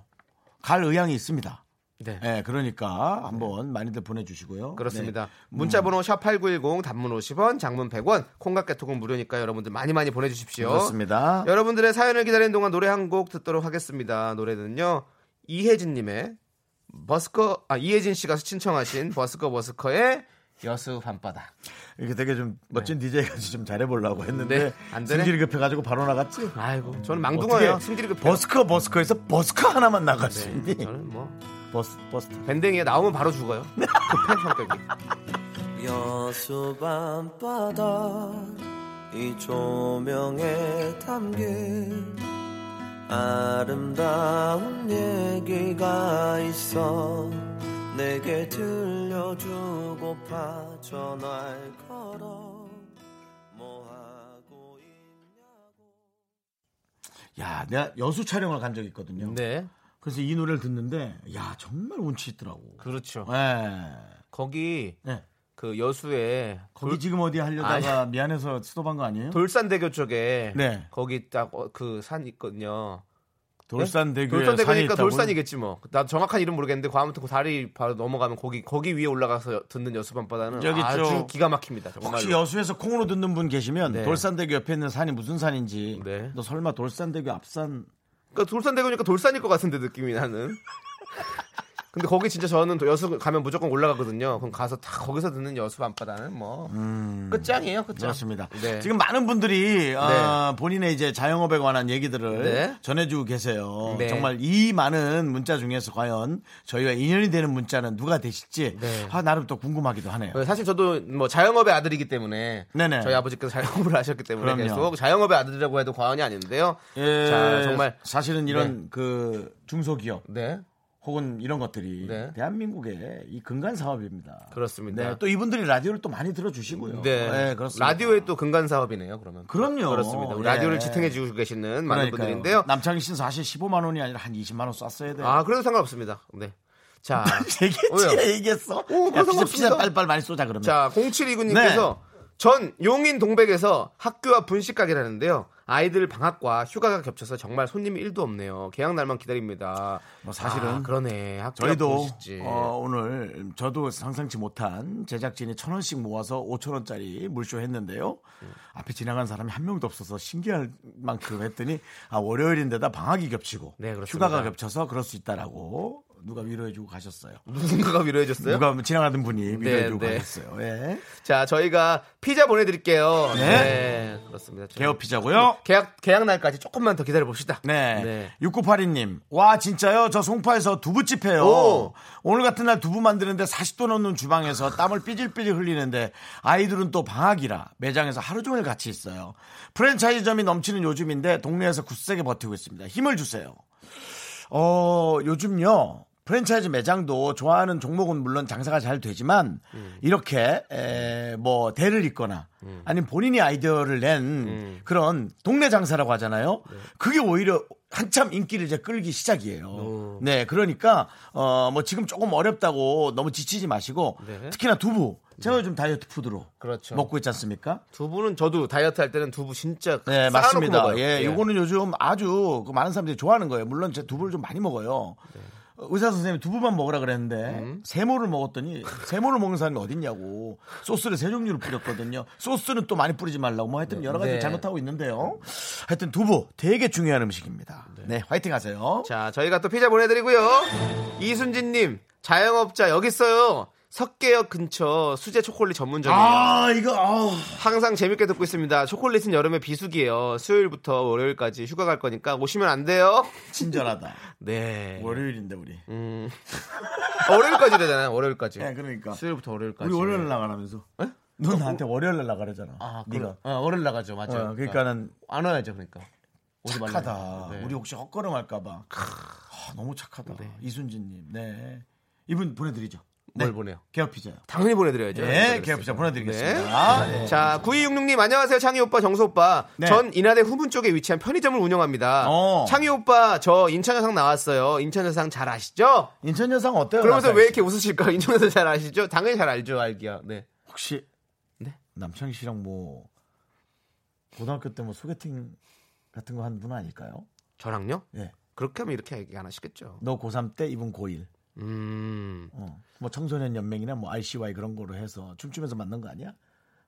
Speaker 1: 갈 의향이 있습니다.
Speaker 2: 네.
Speaker 1: 예, 그러니까 한번 많이들 보내주시고요.
Speaker 2: 그렇습니다.
Speaker 1: 네.
Speaker 2: 문자번호 샵 8910 단문 50원, 장문 100원, 콩깍개톡은 무료니까 여러분들 많이 많이 보내주십시오.
Speaker 1: 그렇습니다.
Speaker 2: 여러분들의 사연을 기다리는 동안 노래 한 곡 듣도록 하겠습니다. 노래는요 이혜진님의 버스커 아 이혜진 씨가 신청하신 버스커 버스커의 여수 밤바다.
Speaker 1: 이렇게 되게 좀 멋진 DJ 같이 좀 잘해보려고 했는데
Speaker 2: 네.
Speaker 1: 승질이 급해가지고 바로 나갔지.
Speaker 2: 아이고 저는 망둥어예요.
Speaker 1: 어떻게
Speaker 2: 승질이 급해요.
Speaker 1: 버스커 버스커에서 버스커 하나만 있니?
Speaker 2: 네, 저는 뭐
Speaker 1: 버스 버스.
Speaker 2: 밴댕이에 나오면 바로 죽어요. *laughs* 급한 성격이.
Speaker 8: 여수 밤바다 이 조명에 담긴 아름다운 얘기가 있어 내게 들려주고파 전화를 걸어 뭐 하고 있냐고
Speaker 1: 야, 내가 여수 촬영을 간 적이 있거든요.
Speaker 2: 네,
Speaker 1: 그래서 이 노래를 듣는데 야 정말 운치 있더라고.
Speaker 2: 그렇죠.
Speaker 1: 예.
Speaker 2: 거기
Speaker 1: 네.
Speaker 2: 그 여수에
Speaker 1: 거기 지금 어디 하려다가 *laughs* 미안해서 스톱한 거 아니에요?
Speaker 2: 돌산대교 쪽에
Speaker 1: 네.
Speaker 2: 거기 딱 그 산 있거든요.
Speaker 1: 돌산대교에 산이
Speaker 2: 돌산대교니까
Speaker 1: 있다고요?
Speaker 2: 돌산이겠지 뭐. 나 정확한 이름 모르겠는데 그 아무튼 그 다리 바로 넘어가면 거기 거기 위에 올라가서 듣는 여수 밤바다는 아주
Speaker 1: 저-
Speaker 2: 기가 막힙니다. 정말로.
Speaker 1: 혹시 여수에서 콩으로 듣는 분 계시면
Speaker 2: 네.
Speaker 1: 돌산대교 옆에 있는 산이 무슨 산인지
Speaker 2: 네.
Speaker 1: 너 설마 돌산대교 앞산
Speaker 2: 그러니까 돌산대교니까 돌산일 것 같은데 느낌이 나는. 근데 거기 진짜 저는 여수 가면 무조건 올라가거든요. 그럼 가서 다 거기서 듣는 여수 밤바다는 뭐 끝장이에요, 끝장.
Speaker 1: 그렇습니다.
Speaker 2: 네.
Speaker 1: 지금 많은 분들이 어, 본인의 이제 자영업에 관한 얘기들을
Speaker 2: 네.
Speaker 1: 전해주고 계세요.
Speaker 2: 네.
Speaker 1: 정말 이 많은 문자 중에서 과연 저희와 인연이 되는 문자는 누가 되실지
Speaker 2: 네.
Speaker 1: 아, 나름 또 궁금하기도 하네요.
Speaker 2: 사실 저도 뭐 자영업의 아들이기 때문에
Speaker 1: 네네.
Speaker 2: 저희 아버지께서 자영업을 하셨기 때문에
Speaker 1: 그럼요.
Speaker 2: 계속 자영업의 아들이라고 해도 과언이 아닌데요.
Speaker 1: 예,
Speaker 2: 자, 정말
Speaker 1: 사실은 이런 그 중소기업
Speaker 2: 네.
Speaker 1: 혹은 이런 것들이
Speaker 2: 네.
Speaker 1: 대한민국의 이 근간 사업입니다.
Speaker 2: 그렇습니다.
Speaker 1: 네, 또 이분들이 라디오를 또 많이 들어주시고요.
Speaker 2: 네.
Speaker 1: 그렇습니다.
Speaker 2: 라디오의 또 근간 사업이네요, 그러면.
Speaker 1: 그럼요.
Speaker 2: 그렇습니다.
Speaker 1: 예.
Speaker 2: 라디오를 지탱해 주고 계시는 많은
Speaker 1: 그러니까요.
Speaker 2: 분들인데요.
Speaker 1: 남창희 씨는 사실 15만 원이 아니라 한 20만 원 쐈어야 돼요.
Speaker 2: 아, 그래도 상관없습니다. 네. 자. *laughs*
Speaker 1: 얘기했지? 얘기했어.
Speaker 2: 오,
Speaker 1: 야, 피자, 피자. 빨리빨리 많이 쏘자 그러면.
Speaker 2: 자, 0729님께서 전 용인 동백에서 학교와 분식 가게를 하는데요. 아이들 방학과 휴가가 겹쳐서 정말 손님이 1도 없네요. 개학 날만 기다립니다.
Speaker 1: 뭐 사실은
Speaker 2: 아, 그러네.
Speaker 1: 저희도. 어, 오늘 저도 상상치 못한 제작진이 천 원씩 모아서 5천 원짜리 물쇼 했는데요. 앞에 지나간 사람이 한 명도 없어서 신기할 만큼 했더니 아 월요일인데다 방학이 겹치고
Speaker 2: 네.
Speaker 1: 휴가가 겹쳐서 그럴 수 있다라고 누가 위로해주고 가셨어요.
Speaker 2: 누군가가 위로해줬어요?
Speaker 1: 누가 지나가던 분이 위로해주고
Speaker 2: 네.
Speaker 1: 가셨어요. 예.
Speaker 2: 자, 저희가 피자 보내드릴게요.
Speaker 1: 네.
Speaker 2: 네, 그렇습니다.
Speaker 1: 개업 피자고요.
Speaker 2: 계약, 계약 날까지 조금만 더 기다려 봅시다.
Speaker 1: 네.
Speaker 2: 네.
Speaker 1: 6982님. 와, 진짜요? 저 송파에서 두부집 해요.
Speaker 2: 오.
Speaker 1: 오늘 같은 날 두부 만드는데 40도 넘는 주방에서 땀을 삐질삐질 흘리는데 아이들은 또 방학이라 매장에서 하루 종일 같이 있어요. 프랜차이즈점이 넘치는 요즘인데 동네에서 굳세게 버티고 있습니다. 힘을 주세요. 어, 요즘요. 프랜차이즈 매장도 좋아하는 종목은 물론 장사가 잘 되지만 이렇게 에, 뭐 대를 잇거나 아니면 본인이 아이디어를 낸 그런 동네 장사라고 하잖아요. 그게 오히려 한참 인기를 이제 끌기 시작이에요. 네, 그러니까 어 뭐 지금 조금 어렵다고 너무 지치지 마시고
Speaker 2: 네.
Speaker 1: 특히나 두부 제가 요즘 다이어트 푸드로
Speaker 2: 그렇죠.
Speaker 1: 먹고 있지 않습니까?
Speaker 2: 두부는 저도 다이어트 할 때는 두부 진짜
Speaker 1: 네, 맞습니다.
Speaker 2: 먹어요.
Speaker 1: 예, 요거는 요즘 아주 그 많은 사람들이 좋아하는 거예요. 물론 제 두부를 좀 많이 먹어요.
Speaker 2: 네.
Speaker 1: 어, 의사 선생님이 두부만 먹으라 그랬는데
Speaker 2: 음.
Speaker 1: 세모를 먹었더니 세모를 먹는 사람이 어딨냐고 소스를 세 종류를 뿌렸거든요. 소스는 또 많이 뿌리지 말라고 뭐 하여튼 여러 가지
Speaker 2: 네.
Speaker 1: 잘못하고 있는데요. 하여튼 두부 되게 중요한 음식입니다. 네, 화이팅 하세요.
Speaker 2: 자, 저희가 또 피자 보내드리고요. 이순진님, 자영업자 여기 있어요. 석계역 근처 수제 초콜릿 전문점이에요.
Speaker 1: 아, 이거, 아우.
Speaker 2: 항상 재밌게 듣고 있습니다. 초콜릿은 여름에 비수기예요. 수요일부터 월요일까지 휴가 갈 거니까 오시면 안 돼요.
Speaker 1: 친절하다. *laughs*
Speaker 2: 네.
Speaker 1: 월요일인데, 우리.
Speaker 2: 음. 아, 월요일까지 되잖아요. 월요일까지.
Speaker 1: 예, 그러니까.
Speaker 2: 수요일부터 월요일까지.
Speaker 1: 우리 월요일 나가라면서. 너 나한테 월요일 날 나가래잖아.
Speaker 2: 아,
Speaker 1: 네가.
Speaker 2: 어, 월요일 나가죠. 맞아요.
Speaker 1: 어, 그러니까는
Speaker 2: 안 와야죠. 그러니까.
Speaker 1: 착하다.
Speaker 2: 네.
Speaker 1: 우리 혹시 헛걸음 할까봐. 아, 너무 착하다.
Speaker 2: 네.
Speaker 1: 이순진님. 네. 이분 보내드리죠.
Speaker 2: 뭘
Speaker 1: 네.
Speaker 2: 보내요?
Speaker 1: 개업 피자요.
Speaker 2: 당연히 보내드려야죠.
Speaker 1: 네, 개업 피자 보내드리겠습니다. 네.
Speaker 2: 자, 9266님 안녕하세요. 창희 오빠, 정수 오빠.
Speaker 1: 네.
Speaker 2: 전 인하대 후문 쪽에 위치한 편의점을 운영합니다.
Speaker 1: 어.
Speaker 2: 창희 오빠 저 인천 여상 나왔어요. 인천 여상 잘 아시죠?
Speaker 1: 인천 여상 어때요?
Speaker 2: 그러면서 왜
Speaker 1: 씨?
Speaker 2: 이렇게 웃으실까? 인천 여상 잘 아시죠? 당연히 잘 알죠. 알기야. 네.
Speaker 1: 혹시
Speaker 2: 네?
Speaker 1: 남창희 씨랑 뭐 고등학교 때 뭐 소개팅 같은 거 한 분 아닐까요?
Speaker 2: 저랑요?
Speaker 1: 예.
Speaker 2: 그렇게 하면 이렇게 얘기 안 하시겠죠.
Speaker 1: 너 고3 때 이분 고1.
Speaker 2: 음.
Speaker 1: 어. 뭐 청소년 연맹이나 뭐 RCY 그런 거로 해서 춤추면서 만난 거 아니야?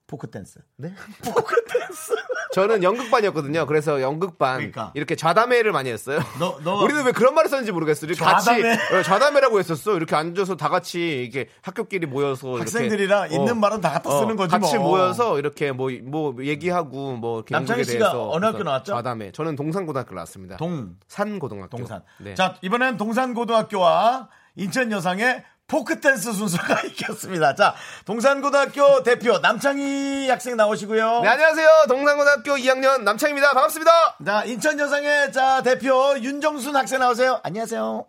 Speaker 1: 포크 댄스.
Speaker 2: 네? *laughs*
Speaker 1: 포크 댄스.
Speaker 2: 저는 연극반이었거든요. 그래서 연극반
Speaker 1: 그러니까.
Speaker 2: 이렇게 좌담회를 많이 했어요.
Speaker 1: 너, 너
Speaker 2: 우리는 왜 그런 말을 썼는지 모르겠어요.
Speaker 1: 좌담회?
Speaker 2: 같이 어, 좌담회라고 했었어. 이렇게 앉아서 다 같이 이렇게 학교끼리 모여서 이렇게,
Speaker 1: 학생들이랑 있는 말은 다 갖다 쓰는 거지
Speaker 2: 같이
Speaker 1: 뭐.
Speaker 2: 모여서 이렇게 뭐 뭐 얘기하고 뭐 이렇게
Speaker 1: 남창희 씨가 어느 학교 나왔죠?
Speaker 2: 좌담회. 저는 동산고등학교 나왔습니다.
Speaker 1: 동,
Speaker 2: 산고등학교.
Speaker 1: 동산.
Speaker 2: 네.
Speaker 1: 자, 이번엔 동산고등학교와 인천 여상의 포크 댄스 순서가 *laughs* 이겼습니다. 자, 동산고등학교 대표 남창희 학생 나오시고요.
Speaker 2: 네, 안녕하세요. 동산고등학교 2학년 남창입니다. 반갑습니다.
Speaker 1: 자, 인천 여상의 자 대표 윤정순 학생 나오세요. 안녕하세요.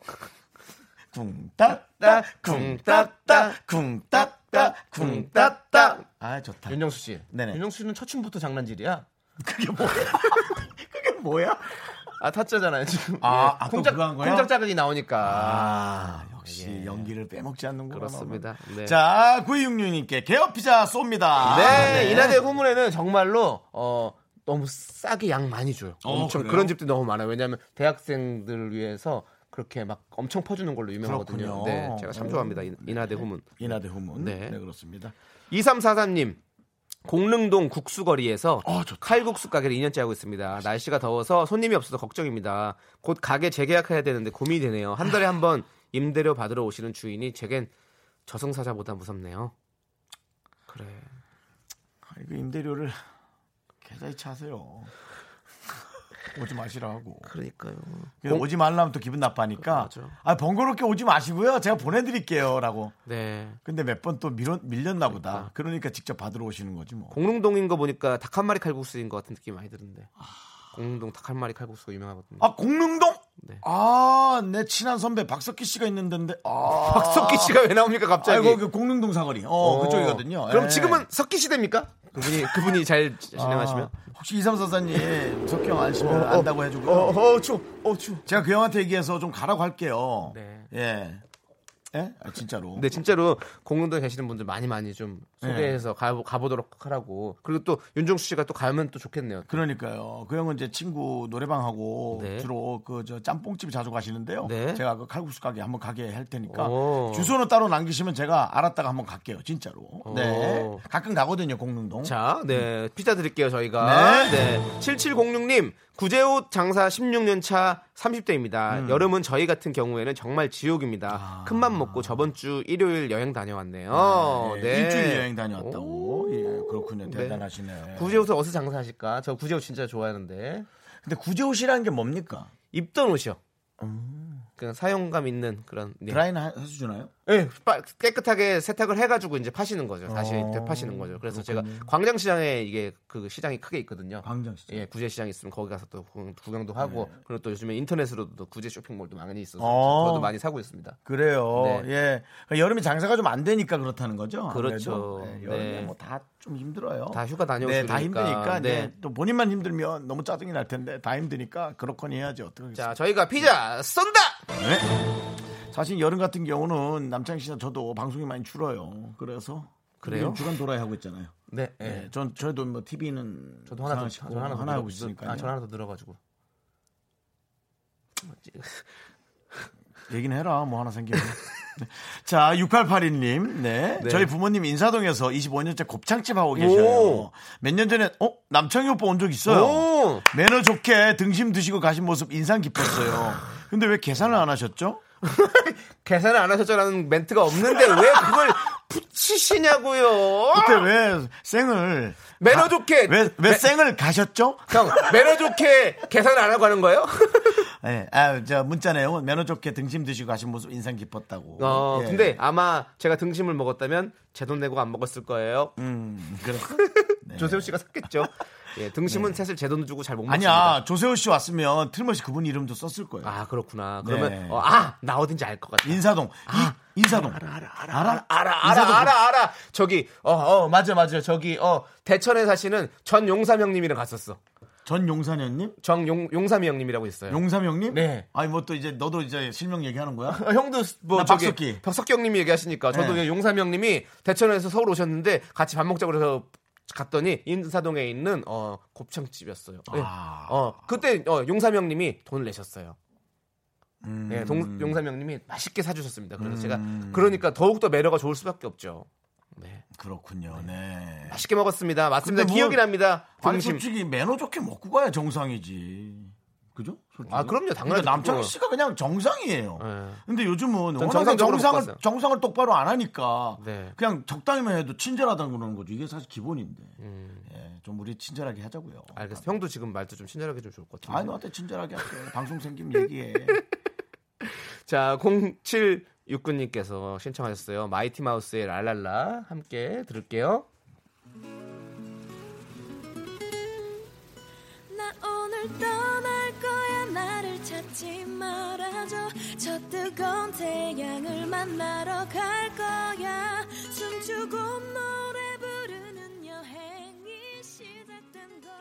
Speaker 1: *laughs* 쿵따따 쿵따따 쿵따따 쿵따따. 아, 좋다.
Speaker 2: 윤정수 씨.
Speaker 1: 네네.
Speaker 2: 윤정수 씨는 첫 춤부터 장난질이야.
Speaker 1: 그게 뭐야? *laughs* 그게 뭐야?
Speaker 2: 아 타짜잖아요 지금.
Speaker 1: 아,
Speaker 2: 예.
Speaker 1: 아, 거야?
Speaker 2: 콩짝 자극이 나오니까.
Speaker 1: 아, 역시 연기를 빼먹지 않는구나.
Speaker 2: 그렇습니다. 네.
Speaker 1: 자, 9266님께 개업 피자 쏩니다.
Speaker 2: 네, 이나대 후문에는 정말로 어 너무 싸게 양 많이 줘요.
Speaker 1: 어,
Speaker 2: 엄청
Speaker 1: 그래요?
Speaker 2: 그런 집들이 너무 많아요. 왜냐하면 대학생들을 위해서 그렇게 막 엄청 퍼주는 걸로 유명하거든요.
Speaker 1: 그렇군요.
Speaker 2: 네, 제가 참 좋아합니다. 이- 이나대 후문.
Speaker 1: 이나대 후문.
Speaker 2: 네.
Speaker 1: 네. 그렇습니다.
Speaker 2: 2343님. 공릉동 국수거리에서
Speaker 1: 어, 좋다.
Speaker 2: 칼국수 가게를 2년째 하고 있습니다. 날씨가 더워서 손님이 없어서 걱정입니다. 곧 가게 재계약해야 되는데 고민이 되네요. 한 달에 한 번 임대료 받으러 오시는 주인이 제겐 저승사자보다 무섭네요. 그래.
Speaker 1: 아, 이거 임대료를 *laughs* 계좌이체 하세요. 오지 마시라 하고.
Speaker 2: 그러니까요.
Speaker 1: 근데 오지 말라면 또 기분 나빠니까.
Speaker 2: 맞아.
Speaker 1: 아, 번거롭게 오지 마시고요. 제가 보내드릴게요. 라고.
Speaker 2: 네.
Speaker 1: 근데 몇 번 또 밀렸나 보다. 그러니까 직접 받으러 오시는 거지 뭐.
Speaker 2: 공릉동인 거 보니까 닭 한 마리 칼국수인 것 같은 느낌이 많이 드는데. 공릉동 닭 한 마리 칼국수가 유명하거든요.
Speaker 1: 아, 공릉동?
Speaker 2: 네.
Speaker 1: 아, 내 친한 선배 박석기 씨가 있는데. 아. *laughs*
Speaker 2: 박석기 씨가 왜 나옵니까 갑자기?
Speaker 1: 아이고, 그 공릉동 사거리. 어,
Speaker 2: 어.
Speaker 1: 그쪽이거든요.
Speaker 2: 그럼
Speaker 1: 예.
Speaker 2: 지금은 석기 시대입니까? 그분이 그분이 잘 진행하시면.
Speaker 1: 아, 혹시 이삼사사님 석기 형 아시면 안다고 해주고요.
Speaker 2: 어, 어, 추, 어, 추.
Speaker 1: 제가 그 형한테 얘기해서 좀 가라고 할게요.
Speaker 2: 네.
Speaker 1: 예. 예? 아, 진짜로.
Speaker 2: 근데 진짜로 공릉동에 계시는 분들 많이 많이 좀
Speaker 1: 네.
Speaker 2: 소개해서 가, 가보도록 하라고. 그리고 또 윤종수 씨가 또 가면 또 좋겠네요.
Speaker 1: 그러니까요. 그 형은 제 친구 노래방하고
Speaker 2: 네.
Speaker 1: 주로 그 저 짬뽕집 자주 가시는데요.
Speaker 2: 네.
Speaker 1: 제가 그 칼국수 가게 한번 가게 할 테니까
Speaker 2: 오.
Speaker 1: 주소는 따로 남기시면 제가 알았다가 한번 갈게요. 진짜로. 네.
Speaker 2: 오.
Speaker 1: 가끔 가거든요, 공릉동.
Speaker 2: 자, 네. 피자 드릴게요, 저희가. 네. 7706님, 구제옷 장사 16년 차 30대입니다.
Speaker 1: 음.
Speaker 2: 여름은 저희 같은 경우에는 정말 지옥입니다. 큰맘 먹고 저번 주 일요일 여행 다녀왔네요.
Speaker 1: 아. 네.
Speaker 2: 네.
Speaker 1: 일주일 여행 다녀왔다고. 예, 그렇군요.
Speaker 2: 네.
Speaker 1: 대단하시네.
Speaker 2: 구제옷을 어디서 장사하실까? 저 구제옷 진짜 좋아하는데.
Speaker 1: 근데 구제옷이라는 게 뭡니까?
Speaker 2: 입던 옷이요. 그냥 사용감 있는 그런. 네.
Speaker 1: 드라이는 하- 해주나요?
Speaker 2: 네, 빠- 깨끗하게 세탁을 해가지고 이제 파시는 거죠. 다시
Speaker 1: 어,
Speaker 2: 되파시는 거죠. 그래서 제가 광장시장에 이게 그 시장이 크게 있거든요.
Speaker 1: 광장시장.
Speaker 2: 예, 구제 시장 있으면 거기 가서 또 구- 구경도 하고 그리고 또 요즘에 인터넷으로도 구제 쇼핑몰도 많이 있어서
Speaker 1: 어.
Speaker 2: 저도 많이 사고 있습니다.
Speaker 1: 그래요.
Speaker 2: 네.
Speaker 1: 예. 그러니까 여름에 장사가 좀 안 되니까 그렇다는 거죠.
Speaker 2: 그렇죠.
Speaker 1: 아무래도. 네, 여름에
Speaker 2: 네.
Speaker 1: 뭐다 좀 힘들어요.
Speaker 2: 다 휴가 다녀오시고
Speaker 1: 네, 다. 힘드니까. 네.
Speaker 2: 네.
Speaker 1: 또 본인만 힘들면 너무 짜증이 날 텐데 다 힘드니까 그렇거니 해야지 어떻게.
Speaker 2: 자, 저희가 피자 쏜다.
Speaker 1: 네. 사실 여름 같은 경우는 남창희 씨나 저도 방송이 많이 줄어요. 그래서
Speaker 2: 그래요?
Speaker 1: 주간 도라이 하고 있잖아요.
Speaker 2: 네, 예.
Speaker 1: 네. 전 저희도 뭐 TV는
Speaker 2: 저도 하나 더, 저 하나 더
Speaker 1: 하나 하고 있으니까.
Speaker 2: 아, 저 하나 더 늘어가지고.
Speaker 1: 얘기는 해라. 뭐 하나 생기면. 네. 자, 6882님. 네.
Speaker 2: 네.
Speaker 1: 저희 부모님 인사동에서 25년째 곱창집 하고 계셔요.
Speaker 2: 오.
Speaker 1: 몇년 전에, 어? 남창희 오빠 온 적 있어요.
Speaker 2: 오!
Speaker 1: 매너 좋게 등심 드시고 가신 모습 인상 깊었어요. 근데 왜 계산을 안 하셨죠? *laughs*
Speaker 2: 계산을 안 하셨죠라는 멘트가 없는데 왜 그걸 치시냐고요.
Speaker 1: 그때 왜 생을
Speaker 2: 매너
Speaker 1: 가-
Speaker 2: 좋게
Speaker 1: 왜, 왜
Speaker 2: 매-
Speaker 1: 생을 가셨죠?
Speaker 2: 형 매너 좋게 계산 안 하고 하는 거예요? *laughs*
Speaker 1: 네, 아, 저 문자 내용은 매너 좋게 등심 드시고 가신 모습 인상 깊었다고.
Speaker 2: 어,
Speaker 1: 예.
Speaker 2: 근데 아마 제가 등심을 먹었다면 제 돈 내고 안 먹었을 거예요.
Speaker 1: 음, 그래. *laughs*
Speaker 2: 조세호 씨가 샀겠죠. 예, 등심은 사실 제돈 주고 잘 못 먹습니다.
Speaker 1: 네. 아니야, 조세호 씨 왔으면 틀림없이 그분 이름도 썼을 거예요.
Speaker 2: 아 그렇구나. 그러면
Speaker 1: 네.
Speaker 2: 어, 아, 나 어딘지 알 것 같아.
Speaker 1: 인사동. 이, 인사동. 알아, 알아, 알아. 알아?
Speaker 2: 알아,
Speaker 1: 인사동
Speaker 2: 알아, 알아, 알아. 저기, 어, 어, 맞아, 맞아. 저기, 어, 대천에 사시는 전 용삼 형님이랑 갔었어.
Speaker 1: 전 용산현님?
Speaker 2: 정용, 용삼이 형님이라고 있어요.
Speaker 1: 용삼 형님?
Speaker 2: 네.
Speaker 1: 아니, 뭐 또 이제 너도 이제 실명 얘기하는 거야?
Speaker 2: 어, *laughs* 형도
Speaker 1: 뭐나
Speaker 2: 저기
Speaker 1: 박석기.
Speaker 2: 박석기 형님이 얘기하시니까 저도
Speaker 1: 네.
Speaker 2: 용삼 형님이 대천에서 서울 오셨는데 같이 밥 먹자고 그래서 갔더니 인사동에 있는 어 곱창집이었어요. 예.
Speaker 1: 아.
Speaker 2: 어 그때 어 용삼 형님이 돈을 내셨어요.
Speaker 1: 음.
Speaker 2: 예, 동, 용삼 형님이 맛있게 사주셨습니다. 그래서 제가 그러니까 더욱 더 매력가 좋을 수밖에 없죠. 네.
Speaker 1: 그렇군요. 네.
Speaker 2: 맛있게 먹었습니다. 맞습니다.
Speaker 1: 뭐-
Speaker 2: 기억이 납니다.
Speaker 1: 아니. 솔직히 매너 좋게 먹고 가야 정상이지. 그죠? 솔직히.
Speaker 2: 아, 그럼요. 당연하죠.
Speaker 1: 근데 남창희. 씨가 그냥 정상이에요.
Speaker 2: 예.
Speaker 1: 근데 요즘은
Speaker 2: 먹고
Speaker 1: 정상을. 정상을 똑바로 안 하니까
Speaker 2: 네.
Speaker 1: 그냥 적당히만 해도 친절하다는 그러는 거죠. 이게 사실 기본인데. 예, 좀 우리 친절하게 하자고요.
Speaker 2: 음. 알겠어. 형도 지금 말투 좀 친절하게 좀 좋을 것 같은데.
Speaker 1: 아니, 너한테 친절하게 할게. 방송 생김 얘기해. *laughs*
Speaker 2: 자, 0769님께서 신청하셨어요. 마이티 마우스의 랄랄라 함께 들을게요.
Speaker 6: 나 오늘 떠날 거야. 나를 찾지 말아줘. 저 뜨거운 태양을 만나러 갈 거야. 숨주고 노래 부르는 여행이 시작된 거야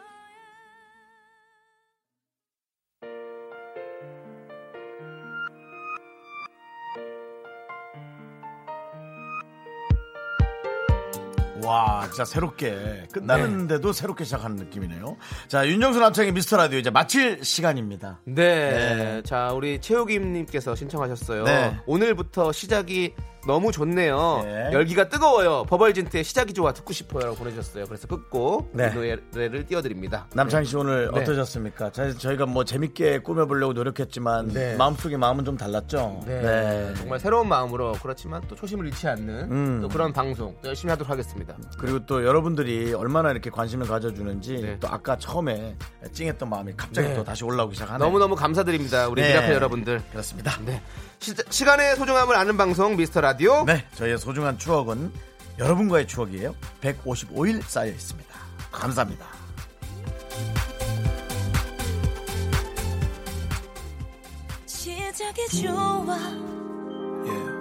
Speaker 1: 와, 진짜 새롭게 끝나는데도 새롭게 시작하는 느낌이네요. 자, 윤정수 남창의 미스터 라디오 이제 마칠 시간입니다.
Speaker 2: 네.
Speaker 1: 네.
Speaker 2: 자, 우리 최욱임님께서 신청하셨어요.
Speaker 1: 네.
Speaker 2: 오늘부터 시작이 너무 좋네요.
Speaker 1: 네.
Speaker 2: 열기가 뜨거워요. 버벌진트의 시작이 좋아 듣고 싶어요라고 보내주셨어요. 그래서 끝고
Speaker 1: 네.
Speaker 2: 이 노래를 띄워드립니다.
Speaker 1: 남창희 씨 오늘
Speaker 2: 네.
Speaker 1: 어떠셨습니까? 자, 저희가 뭐 재밌게 꾸며보려고 노력했지만
Speaker 2: 네.
Speaker 1: 마음속에 마음은 좀 달랐죠.
Speaker 2: 네. 정말 새로운 마음으로 그렇지만 또 초심을 잃지 않는
Speaker 1: 음.
Speaker 2: 또 그런 방송 열심히 하도록 하겠습니다.
Speaker 1: 그리고 또 여러분들이 얼마나 이렇게 관심을 가져주는지
Speaker 2: 네.
Speaker 1: 또 아까 처음에 찡했던 마음이 갑자기
Speaker 2: 네.
Speaker 1: 또 다시 올라오기 시작하네요.
Speaker 2: 너무너무 감사드립니다. 우리
Speaker 1: 네.
Speaker 2: miracle 여러분들.
Speaker 1: 그렇습니다.
Speaker 2: 네. 시, 간의 소중함을 아는 방송 미스터 라디오.
Speaker 1: 네, 저희의 소중한 추억은 여러분과의 추억이에요. 155일 쌓여 있습니다. 감사합니다.
Speaker 6: Yeah.